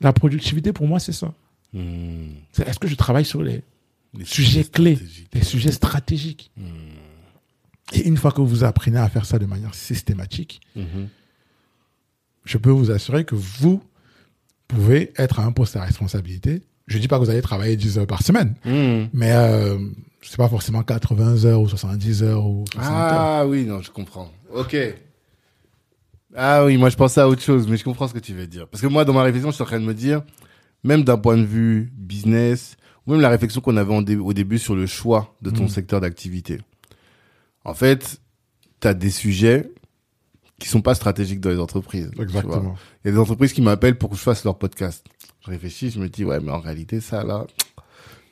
La productivité, pour moi, c'est ça. C'est est-ce que je travaille sur les Les sujets clés, les sujets stratégiques? Et une fois que vous apprenez à faire ça de manière systématique, je peux vous assurer que vous pouvez être à un poste à responsabilité. Je dis pas que vous allez travailler 10 heures par semaine, Mm. mais euh, c'est pas forcément 80 heures ou 70 heures ou 60 heures. Ah oui, non, je comprends. Ok. Ah oui, moi je pensais à autre chose, mais je comprends ce que tu veux dire. Parce que moi, dans ma réflexion, je suis en train de me dire, même d'un point de vue business ou même la réflexion qu'on avait en dé- au début sur le choix de ton Mm. secteur d'activité. En fait, tu as des sujets qui sont pas stratégiques dans les entreprises. Exactement. Il y a des entreprises qui m'appellent pour que je fasse leur podcast. Je réfléchis, je me dis, ouais, mais en réalité, ça, là,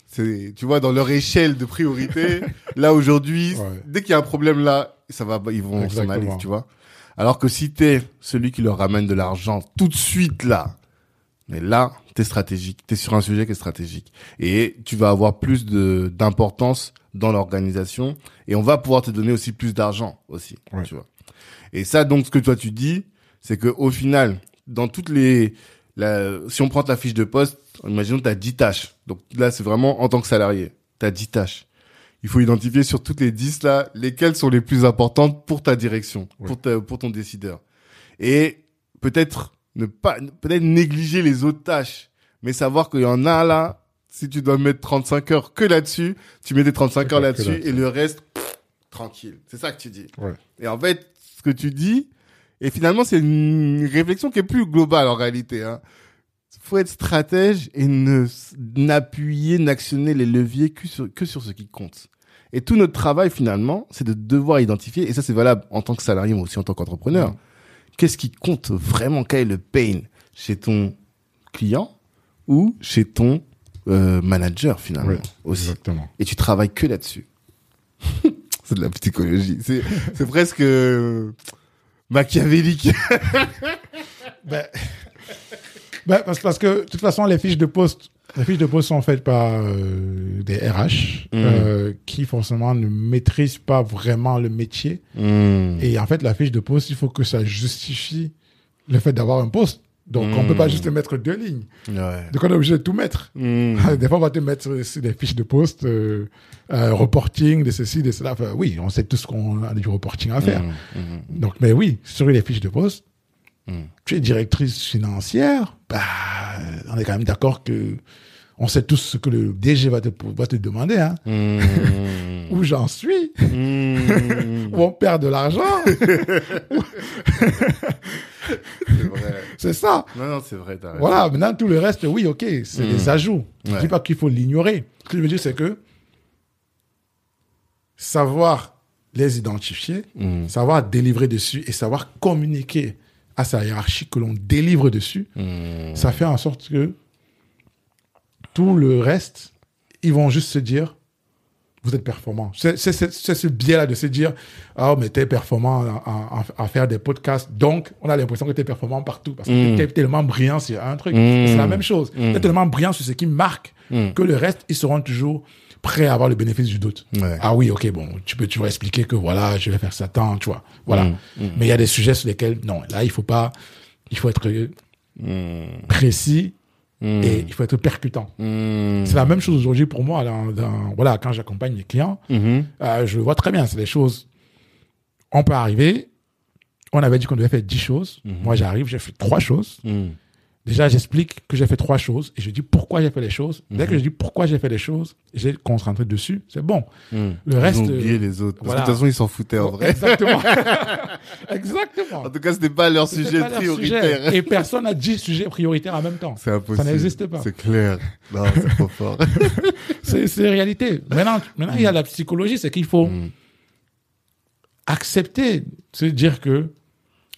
c'est, tu vois, dans leur échelle de priorité, là, aujourd'hui, Ouais. dès qu'il y a un problème là, ça va, ils vont s'en aller, tu vois. Alors que si t'es celui qui leur ramène de l'argent tout de suite là, mais là, t'es stratégique, t'es sur un sujet qui est stratégique. Et tu vas avoir plus de, d'importance dans l'organisation et on va pouvoir te donner aussi plus d'argent aussi, Ouais. tu vois. Et ça, donc, ce que toi tu dis, c'est que au final, dans toutes les, la, si on prend ta fiche de poste, imaginons que tu as 10 tâches. Donc là, c'est vraiment en tant que salarié. Tu as 10 tâches. Il faut identifier sur toutes les 10 là, lesquelles sont les plus importantes pour ta direction, Ouais. pour, ta, pour ton décideur. Et peut-être ne pas, peut-être négliger les autres tâches, mais savoir qu'il y en a là, si tu dois mettre 35 heures que là-dessus, tu mets tes 35 Que heures là-dessus. et le reste, pff, tranquille. C'est ça que tu dis. Ouais. Et en fait, ce que tu dis, et finalement, c'est une réflexion qui est plus globale en réalité. Hein. faut être stratège et ne n'appuyer, n'actionner les leviers que sur, que sur ce qui compte. Et tout notre travail finalement, c'est de devoir identifier, et ça c'est valable en tant que salarié, mais aussi en tant qu'entrepreneur, Mm. qu'est-ce qui compte vraiment, quel est le pain chez ton client ou chez ton euh, manager finalement aussi? Exactement. Et tu travailles que là-dessus. c'est de la psychologie. C'est, c'est presque euh, machiavélique. Ben, ben, parce, parce que, de toute façon, les fiches de poste, les fiches de poste sont faites par euh, des RH Mm. euh, qui, forcément, ne maîtrisent pas vraiment le métier. Hmm. Et en fait, la fiche de poste, il faut que ça justifie le fait d'avoir un poste. Donc, on Mm. peut pas juste mettre deux lignes. Ouais. Donc, on est obligé de tout mettre. Hmm. Des fois, on va te mettre sur des fiches de poste, euh, euh, reporting, de ceci, de cela. Enfin, oui, on sait tout ce qu'on a du reporting à faire. Hmm. Hmm. Donc, mais oui, sur les fiches de poste, tu es directrice financière, bah, on est quand même d'accord que on sait tous ce que le DG va te, va te demander, hein. Hmm. Où j'en suis, Hmm. où on perd de l'argent, C'est ça. Non, non, c'est vrai. Voilà, maintenant tout le reste, oui, ok, c'est des ajouts. Je Ouais. dis pas qu'il faut l'ignorer. Ce que je veux dire, c'est que savoir les identifier, Hmm. savoir délivrer dessus et savoir communiquer à sa hiérarchie que l'on délivre dessus, Hmm. ça fait en sorte que tout le reste, ils vont juste se dire, vous êtes performant. C'est ce biais-là de se dire, ah, mais t'es performant à, à- à faire des podcasts, donc on a l'impression que t'es performant partout, parce que Mm. t'es tellement brillant sur un truc. Mm. C'est la même chose. Mm. T'es tellement brillant sur ce qui marque Mm. que le reste, ils seront toujours prêts à avoir le bénéfice du doute. Ouais. Ah oui, ok, bon, tu peux toujours expliquer que voilà, je vais faire ça tant, tu vois. Voilà. Mm. Mais il y a des sujets sur lesquels, non, là, il faut pas, il faut être précis Hmm. et il faut être percutant. Hmm. C'est la même chose aujourd'hui pour moi. Dans, dans- voilà, quand j'accompagne mes clients, Mhm. euh, je vois très bien. C'est des choses. On peut arriver. On avait dit qu'on devait faire 10 choses. Mhm. Moi, j'arrive, j'ai fait trois choses. Déjà, j'explique que j'ai fait trois choses et je dis pourquoi j'ai fait les choses. Dès Mhm. que je dis pourquoi j'ai fait les choses, j'ai concentré dessus. C'est bon. Hmm. Le Ils reste, ont oublié euh, les autres. Parce que de toute façon, ils s'en foutaient en vrai. Exactement. Exactement. En tout cas, c'était pas leur sujet pas leur prioritaire. sujet. Et personne n'a 10 sujets prioritaires en même temps. C'est impossible. Ça n'existe pas. C'est clair. Non, c'est trop fort. C'est c'est la réalité. Maintenant, maintenant, il y a la psychologie, c'est qu'il faut Hmm. accepter, se dire que,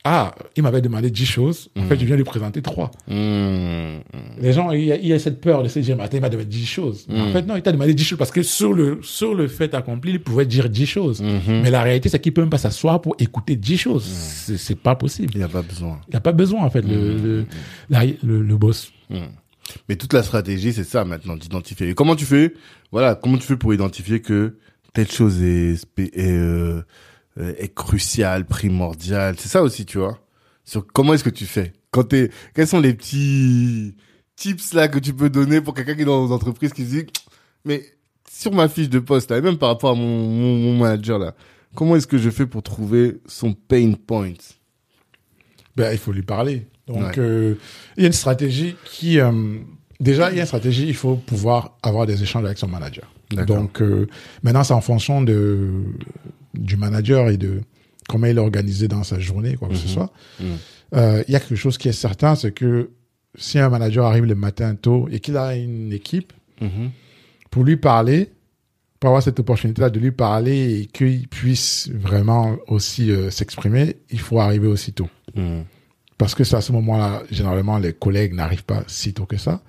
ah, il m'avait demandé 10 choses, en fait, je viens lui présenter 3. Hmm. Les gens, il y, a, il y a cette peur de se dire, mais attends, il m'a demandé 10 choses. Mais En Mm. fait, non, il t'a demandé 10 choses parce que sur le, sur le fait accompli, il pouvait dire 10 choses. Mhm. Mais la réalité, c'est qu'il peut même pas s'asseoir pour écouter 10 choses. Mm. C'est C'est pas possible. Il n'y a pas besoin. Il n'y a pas besoin, en fait, le, le, la- le, le boss. Hmm. Mais toute la stratégie, c'est ça maintenant, d'identifier. Et comment tu fais Voilà, comment tu fais pour identifier que telle chose est, est, euh, est cruciale, primordiale C'est ça aussi, tu vois. Sur comment est-ce que tu fais Quand t'es, quels sont les petits tips là que tu peux donner pour quelqu'un qui est dans une entreprise qui se dit, mais sur ma fiche de poste là, et même par rapport à mon, mon, mon manager là, comment est-ce que je fais pour trouver son pain point? Ben, il faut lui parler. Donc, Ouais. euh, il y a une stratégie qui... euh, déjà, il y a une stratégie, il faut pouvoir avoir des échanges avec son manager. Donc, euh, maintenant, c'est en fonction de, du manager et de comment il est organisé dans sa journée, quoi que ce Mhm. soit. Mhm. Euh, Il y a quelque chose qui est certain, c'est que si un manager arrive le matin tôt et qu'il a une équipe, Mhm. pour lui parler, pour avoir cette opportunité-là de lui parler et qu'il puisse vraiment aussi euh, s'exprimer, il faut arriver aussitôt. Mhm. Parce que c'est à ce moment-là, généralement, les collègues n'arrivent pas si tôt que ça.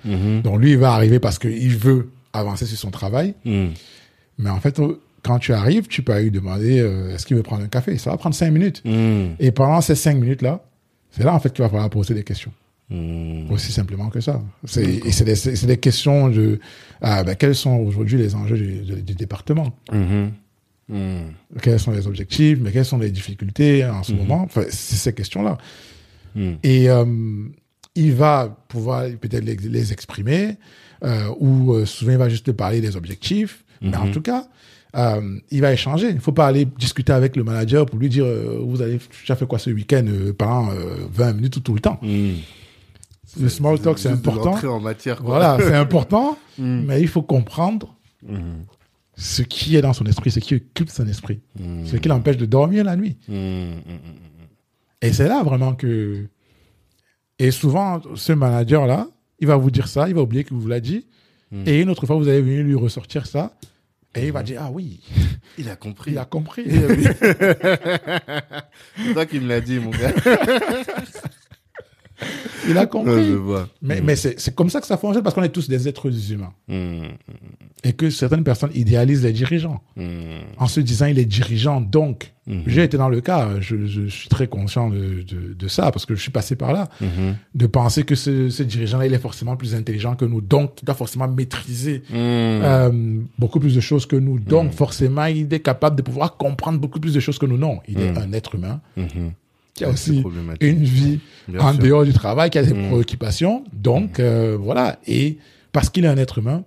Donc lui, il va arriver parce qu'il veut avancer sur son travail. Mais en fait, quand tu arrives, tu peux lui demander euh, est-ce qu'il veut prendre un café? Ça va prendre cinq minutes. Mhm. Et pendant ces cinq minutes-là, c'est là en fait qu'il va falloir poser des questions. Mhm. Aussi simplement que ça. Et c'est des, questions de ah, ben, quels sont aujourd'hui les enjeux du, du- du département? Mhm. Mhm. Quels sont les objectifs? Mais quelles sont les difficultés en ce Mhm. moment? Enfin, C'est ces questions-là. Et euh, il va pouvoir peut-être les, les exprimer, euh, ou souvent il va juste te parler des objectifs. Mais en Mhm. tout cas, euh, il va échanger. Il faut pas aller discuter avec le manager pour lui dire euh, vous avez as fait quoi ce week-end euh, pendant euh, 20 minutes ou tout le temps. Mhm. Le small talk c'est important. l'entrée en matière, quoi. Voilà, c'est important, Mhm. mais il faut comprendre ce qui est dans son esprit, ce qui occupe son esprit, Mhm. ce qui l'empêche de dormir la nuit. Et c'est là vraiment que. Et souvent, ce manager-là, il va vous dire ça, il va oublier que vous l'a dit. Et une autre fois, vous allez venir lui ressortir ça. Et il va dire Ah oui, Il a compris. il a compris. C'est toi qui me l'as dit, mon gars. il a compris. Mais, mais c'est comme ça que ça fonctionne parce qu'on est tous des êtres humains. Mhm. Et que certaines personnes idéalisent les dirigeants Mhm. en se disant il est dirigeant. Donc, j'ai été dans le cas, je, je suis très conscient de, de, de ça parce que je suis passé par là. De penser que ce, ce dirigeant-là, il est forcément plus intelligent que nous. Donc, il doit forcément maîtriser euh, beaucoup plus de choses que nous. Donc, forcément, il est capable de pouvoir comprendre beaucoup plus de choses que nous. Non, il est un être humain. Qui a aussi une vie Bien en sûr. dehors du travail, qui a des Mm. préoccupations. Donc, euh, voilà. Et parce qu'il est un être humain,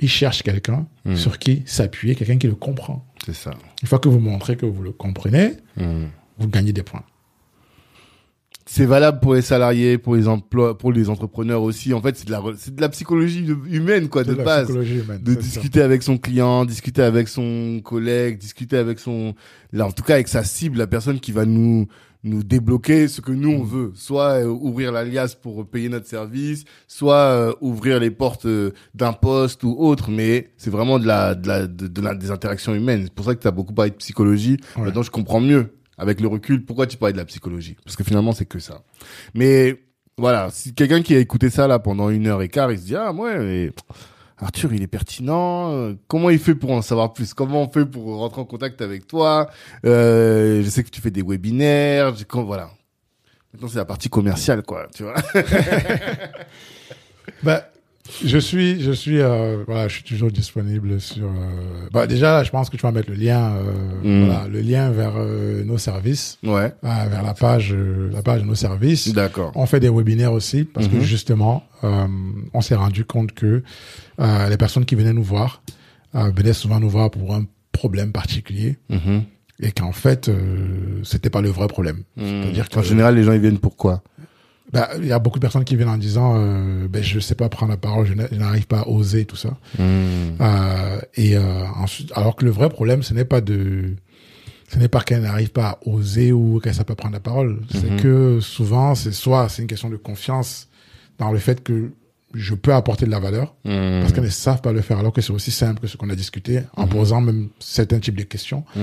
il cherche quelqu'un Mm. sur qui s'appuyer, quelqu'un qui le comprend. C'est ça. Une fois que vous montrez que vous le comprenez, vous gagnez des points. C'est valable pour les salariés, pour les emplois, pour les entrepreneurs aussi. En fait, c'est de la, c'est de la psychologie humaine, quoi, de base. humaine, De ça. discuter avec son client, discuter avec son collègue, discuter avec son, là, en tout cas, avec sa cible, la personne qui va nous, nous débloquer ce que nous on veut. Soit euh, ouvrir l'alias pour payer notre service, soit euh, ouvrir les portes euh, d'un poste ou autre. Mais c'est vraiment de la, de la, de, de la, des interactions humaines. C'est pour ça que tu as beaucoup parlé de psychologie. Ouais. Maintenant, je comprends mieux avec le recul pourquoi tu parlais de la psychologie? Parce que finalement, c'est que ça. Mais voilà, si quelqu'un qui a écouté ça là pendant une heure et quart, il se dit ah ouais, mais Arthur, il est pertinent. Comment il fait pour en savoir plus? Comment on fait pour rentrer en contact avec toi? Euh, Je sais que tu fais des webinaires. quand- Voilà. Maintenant, c'est la partie commerciale, quoi. Tu vois Bah, je suis, je suis, euh, voilà, je suis toujours disponible sur. euh, bah, déjà, là, je pense que tu vas mettre le lien, euh, Mm. voilà, le lien vers euh, nos services, Ouais. euh, vers la page, euh, la page de nos services. D'accord. On fait des webinaires aussi parce que Mhm. justement, euh, on s'est rendu compte que euh, les personnes qui venaient nous voir euh, venaient souvent nous voir pour un problème particulier Mhm. et qu'en fait, euh, c'était pas le vrai problème. Mhm. C'est-à-dire que- En général, les gens ils viennent pourquoi Bah, il y a beaucoup de personnes qui viennent en disant, euh, ben, je sais pas prendre la parole, je n'a- je n'arrive pas à oser tout ça. Mhm. Euh, et euh, ensuite, alors que le vrai problème, ce n'est pas de, ce n'est pas qu'elle n'arrive pas à oser ou qu'elle ne sait pas prendre la parole. C'est Mhm. que souvent, c'est soit c'est une question de confiance dans le fait que je peux apporter de la valeur, Mhm. parce qu'elles ne savent pas le faire, alors que c'est aussi simple que ce qu'on a discuté, en posant même certains types de questions, Mhm.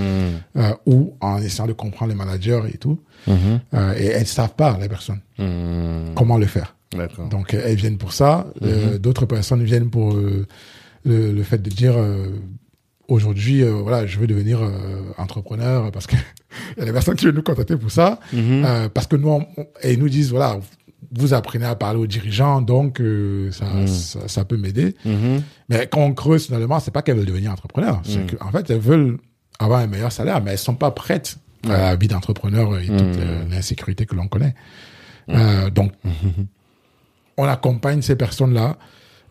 euh, ou en essayant de comprendre les managers et tout. Euh, et elles ne savent pas, les personnes, comment le faire. Donc euh, elles viennent pour ça. Euh, D'autres personnes viennent pour le, le fait de dire aujourd'hui, voilà, je veux devenir entrepreneur parce que il y a des personnes qui viennent nous contacter pour ça, parce que nous, on- et ils nous disent voilà, vous apprenez à parler aux dirigeants, donc euh, ça, Mhm. ça, ça peut m'aider. Mhm. Mais quand on creuse finalement, c'est pas qu'elles veulent devenir entrepreneurs, c'est Mhm. qu'en fait elles veulent avoir un meilleur salaire, mais elles sont pas prêtes à la vie d'entrepreneur et toute euh, l'insécurité que l'on connaît. Euh, donc on accompagne ces personnes-là.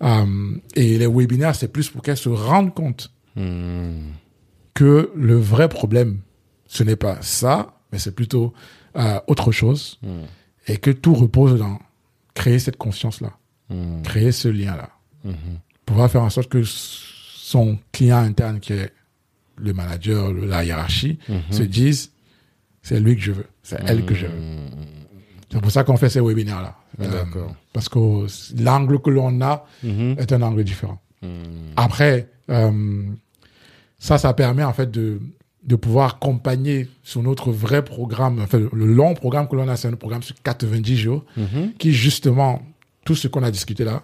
euh, et les webinaires, c'est plus pour qu'elles se rendent compte que le vrai problème, ce n'est pas ça, mais c'est plutôt autre chose. Et que tout repose dans créer cette conscience-là, Mhm. créer ce lien-là. Mhm. Pouvoir faire en sorte que son client interne, qui est le manager, la hiérarchie, Mhm. se dise, c'est lui que je veux, c'est elle que je veux. C'est pour ça qu'on fait ces webinaires-là. Euh, D'accord. parce que l'angle que l'on a est un angle différent. Après, euh, ça, ça permet en fait de, de pouvoir accompagner sur notre vrai programme, enfin, le long programme que l'on a, c'est un programme sur 90 jours, qui justement, tout ce qu'on a discuté là,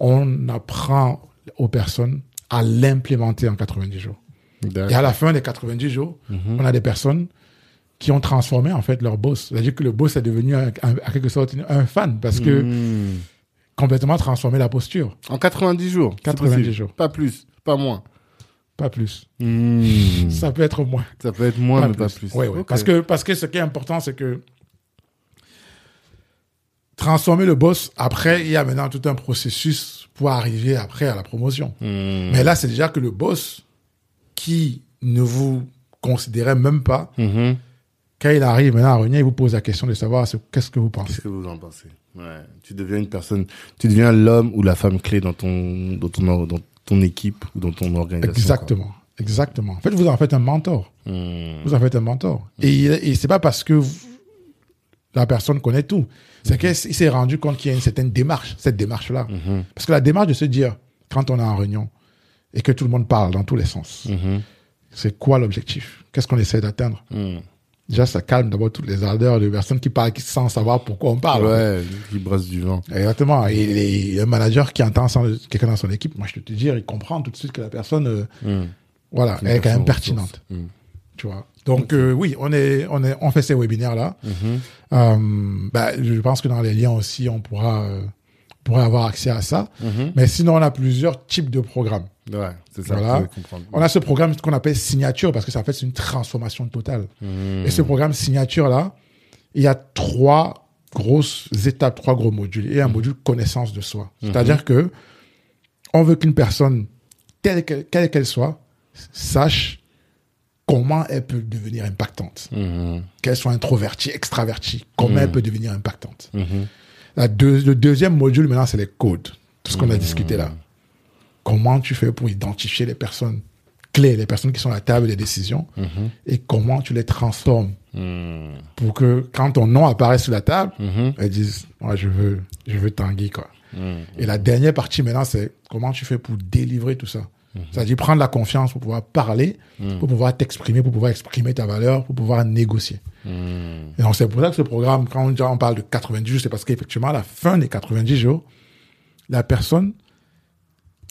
on apprend aux personnes à l'implémenter en 90 jours. Et à la fin des 90 jours, on a des personnes qui ont transformé en fait leur boss. C'est-à-dire que le boss est devenu un- un- en quelque sorte un fan parce que complètement transformé la posture, En 90 jours. c'est 90 possible. jours. Pas plus, pas moins. Pas plus. Hmm. Ça peut être moins. Ça peut être moins, mais pas plus. Oui. Parce que parce que ce qui est important, c'est que transformer le boss. Après, il y a maintenant tout un processus pour arriver après à la promotion. Hmm. Mais là, c'est déjà que le boss qui ne vous considérait même pas, Mhm. quand il arrive maintenant à réunion, il vous pose la question de savoir ce- qu'est-ce que vous pensez. Qu'est-ce que vous en pensez? Ouais. Tu deviens une personne, tu deviens l'homme ou la femme clé dans ton, dans ton, dans ton équipe ou dans ton organisation. Exactement. Exactement. En fait, vous en faites un mentor. Hmm. Vous en faites un mentor. Et, et c'est pas parce que vous- la personne connaît tout. C'est qu'il s'est rendu compte qu'il y a une certaine démarche, cette démarche-là. Mhm. Parce que la démarche de se dire, quand on est en réunion et que tout le monde parle dans tous les sens, Mhm. c'est quoi l'objectif? Qu'est-ce qu'on essaie d'atteindre? Hmm. Déjà, ça calme d'abord toutes les ardeurs de personnes qui parlent qui- sans savoir pourquoi on parle. Ouais, qui brasse du vent. Exactement. Et les- le manager qui entend quelqu'un dans son équipe, moi je peux te dire, il comprend tout de suite que la personne, euh, Hmm. voilà, elle est quand même pertinente. Hmm. Tu vois. Donc euh, oui, on est, on est, on fait ces webinaires là. Mhm. Euh, bah, je pense que dans les liens aussi, on pourra, euh, pourra avoir accès à ça. Mhm. Mais sinon, on a plusieurs types de programmes. Ouais, c'est ça. Voilà. On a ce programme qu'on appelle signature parce que ça fait c'est une transformation totale. Hmm. Et ce programme signature là, il y a trois grosses étapes, trois gros modules et un module connaissance de soi. C'est-à-dire que on veut qu'une personne telle qu'elle quelle qu'elle soit sache comment elle peut devenir impactante. Qu'elle soit introvertie, extravertie, comment elle peut devenir impactante. La deux- le deuxième module, maintenant, c'est les codes. Tout ce qu'on a discuté là. Comment tu fais pour identifier les personnes clés, les personnes qui sont à la table des décisions, et comment tu les transformes Hmm. pour que quand ton nom apparaît sur la table, Mhm. elles disent, moi, je veux, je veux Tanguy, quoi. Hmm. Et la dernière partie maintenant, c'est comment tu fais pour délivrer tout ça. C'est-à-dire prendre la confiance pour pouvoir parler, pour pouvoir t'exprimer, pour pouvoir exprimer ta valeur, pour pouvoir négocier. Hmm. Et donc, c'est pour ça que ce programme, quand on parle de 90 jours, c'est parce qu'effectivement, à la fin des 90 jours, la personne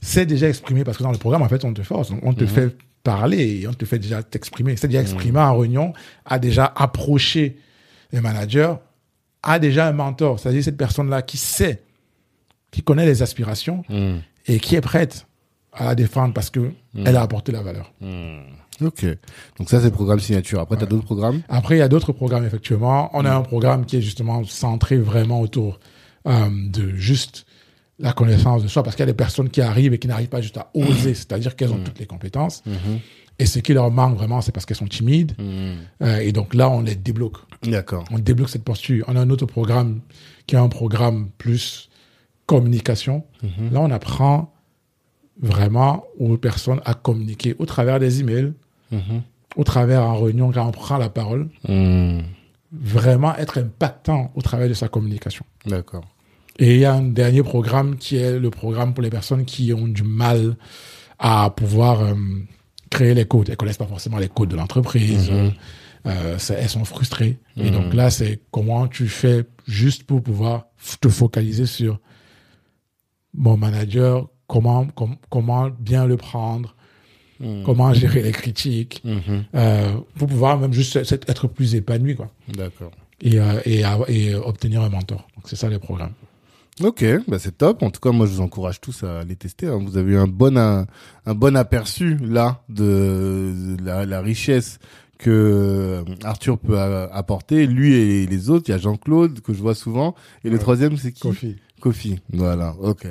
s'est déjà exprimée. Parce que dans le programme, en fait, on te force. On te fait parler et on te fait déjà t'exprimer. C'est déjà exprimé en réunion, a déjà approché les managers, a déjà un mentor. C'est-à-dire cette personne-là qui sait, qui connaît les aspirations Hmm. et qui est prête à la défendre parce que elle a apporté la valeur. Ok. Donc ça, c'est le programme signature. Après, t'as d'autres programmes? Après, il y a d'autres programmes, effectivement. On a un programme qui est justement centré vraiment autour euh, de juste la connaissance de soi, parce qu'il y a des personnes qui arrivent et qui n'arrivent pas juste à oser, c'est-à-dire qu'elles ont toutes les compétences. Et ce qui leur manque vraiment, c'est parce qu'elles sont timides. Euh, et donc là, on les débloque. D'accord. On débloque cette posture. On a un autre programme qui est un programme plus communication. Là, on apprend vraiment aux personnes à communiquer au travers des emails, au travers en réunion, quand on prend la parole, Hmm. vraiment être impactant au travers de sa communication. D'accord. Et il y a un dernier programme qui est le programme pour les personnes qui ont du mal à pouvoir euh, créer les codes. Elles connaissent pas forcément les codes de l'entreprise. Euh, c'est- elles sont frustrées. Et donc là, c'est comment tu fais juste pour pouvoir te focaliser sur mon manager, comment, com- comment bien le prendre, comment gérer les critiques, Mhm. euh, pour pouvoir même juste être plus épanoui, quoi D'accord. et, euh, et, et obtenir un mentor. Donc c'est ça les programmes. Ok, bah c'est top. En tout cas, moi, je vous encourage tous à les tester. hein. Vous avez eu un bon un, un bon aperçu là de, de la, la richesse que euh, Arthur peut apporter. Lui et les autres, il y a Jean-Claude que je vois souvent. Et le troisième, c'est qui? Kofi. Kofi. Voilà, ok.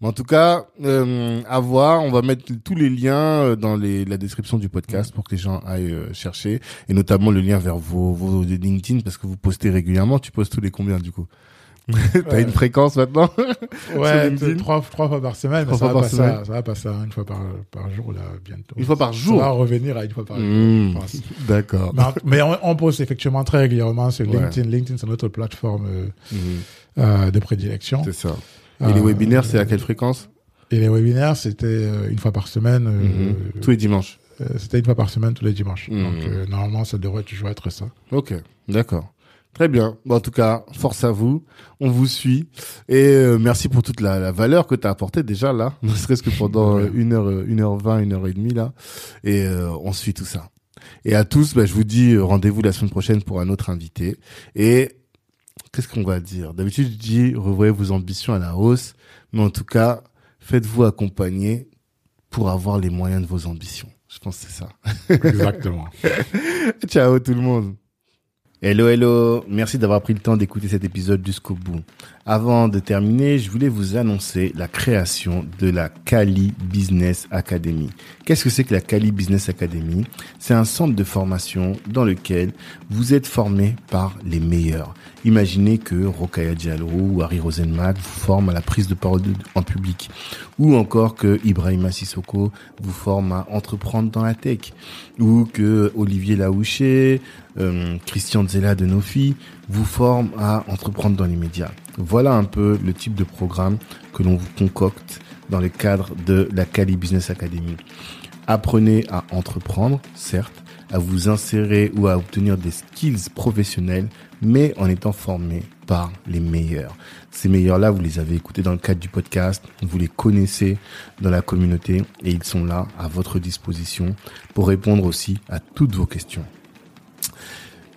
Mais en tout cas, euh, à voir. On va mettre tous les liens euh, dans les, la description du podcast pour que les gens aillent euh, chercher. Et notamment le lien vers vos, vos LinkedIn parce que vous postez régulièrement. Tu postes tous les combien du coup? T'as une fréquence maintenant Ouais, trois, trois fois par semaine, mais ça va, passer à, ça va passer à une fois par, par jour, là, bientôt. Une fois par Ça jour va revenir à une fois par jour, Mmh. pense. D'accord. Mais, on, on poste effectivement très régulièrement sur Ouais. LinkedIn. LinkedIn, c'est notre plateforme euh, Mhm. euh, de prédilection. C'est ça. Et Euh, les webinaires, c'est à quelle fréquence Et les webinaires, c'était euh, une fois par semaine. euh, Mhm. Tous les dimanches. euh, c'était une fois par semaine tous les dimanches. Donc euh, normalement, ça devrait toujours être ça. Ok, d'accord. Très bien. Bon, en tout cas, force à vous. On vous suit. Et euh, merci pour toute la, la valeur que tu as apportée déjà là. Ne serait-ce que pendant euh, une heure, euh, une heure vingt, une heure et demie là. Et euh, on suit tout ça. Et à tous, bah, je vous dis euh, rendez-vous la semaine prochaine pour un autre invité. Et qu'est-ce qu'on va dire? D'habitude, je dis revoyez vos ambitions à la hausse. Mais en tout cas, faites-vous accompagner pour avoir les moyens de vos ambitions. Je pense que c'est ça. Exactement. Ciao tout le monde. Hello, hello. Merci d'avoir pris le temps d'écouter cet épisode jusqu'au bout. Avant de terminer, je voulais vous annoncer la création de la Kali Business Academy. Qu'est-ce que c'est que la Kali Business Academy? C'est un centre de formation dans lequel vous êtes formé par les meilleurs. Imaginez que Rokaya Diallo ou Harry Rosenmack vous forment à la prise de parole en public. Ou encore que Ibrahima Sissoko vous forme à entreprendre dans la tech. Ou que Olivier Laouché, euh, Christian Zella de Nofi vous forme à entreprendre dans les médias. Voilà un peu le type de programme que l'on vous concocte dans le cadre de la Cali Business Academy. Apprenez à entreprendre, certes, à vous insérer ou à obtenir des skills professionnels, mais en étant formé par les meilleurs. Ces meilleurs-là, vous les avez écoutés dans le cadre du podcast, vous les connaissez dans la communauté et ils sont là à votre disposition pour répondre aussi à toutes vos questions.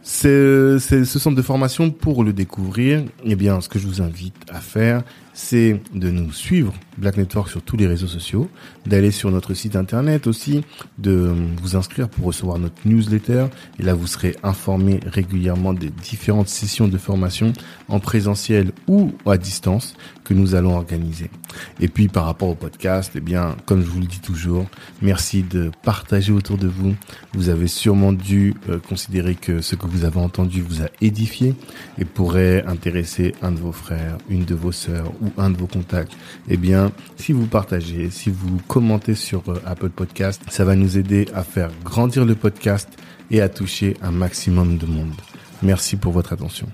C'est c'est ce centre de formation pour le découvrir. Eh bien, ce que je vous invite à faire, c'est de nous suivre Black Network sur tous les réseaux sociaux, d'aller sur notre site internet aussi, de vous inscrire pour recevoir notre newsletter. Et là, vous serez informé régulièrement des différentes sessions de formation en présentiel ou à distance que nous allons organiser. Et puis, par rapport au podcast, eh bien, comme je vous le dis toujours, merci de partager autour de vous. Vous avez sûrement dû euh, considérer que ce que vous avez entendu vous a édifié et pourrait intéresser un de vos frères, une de vos sœurs ou un de vos contacts. Eh bien, si vous partagez, si vous commentez sur euh, Apple Podcast, ça va nous aider à faire grandir le podcast et à toucher un maximum de monde. Merci pour votre attention.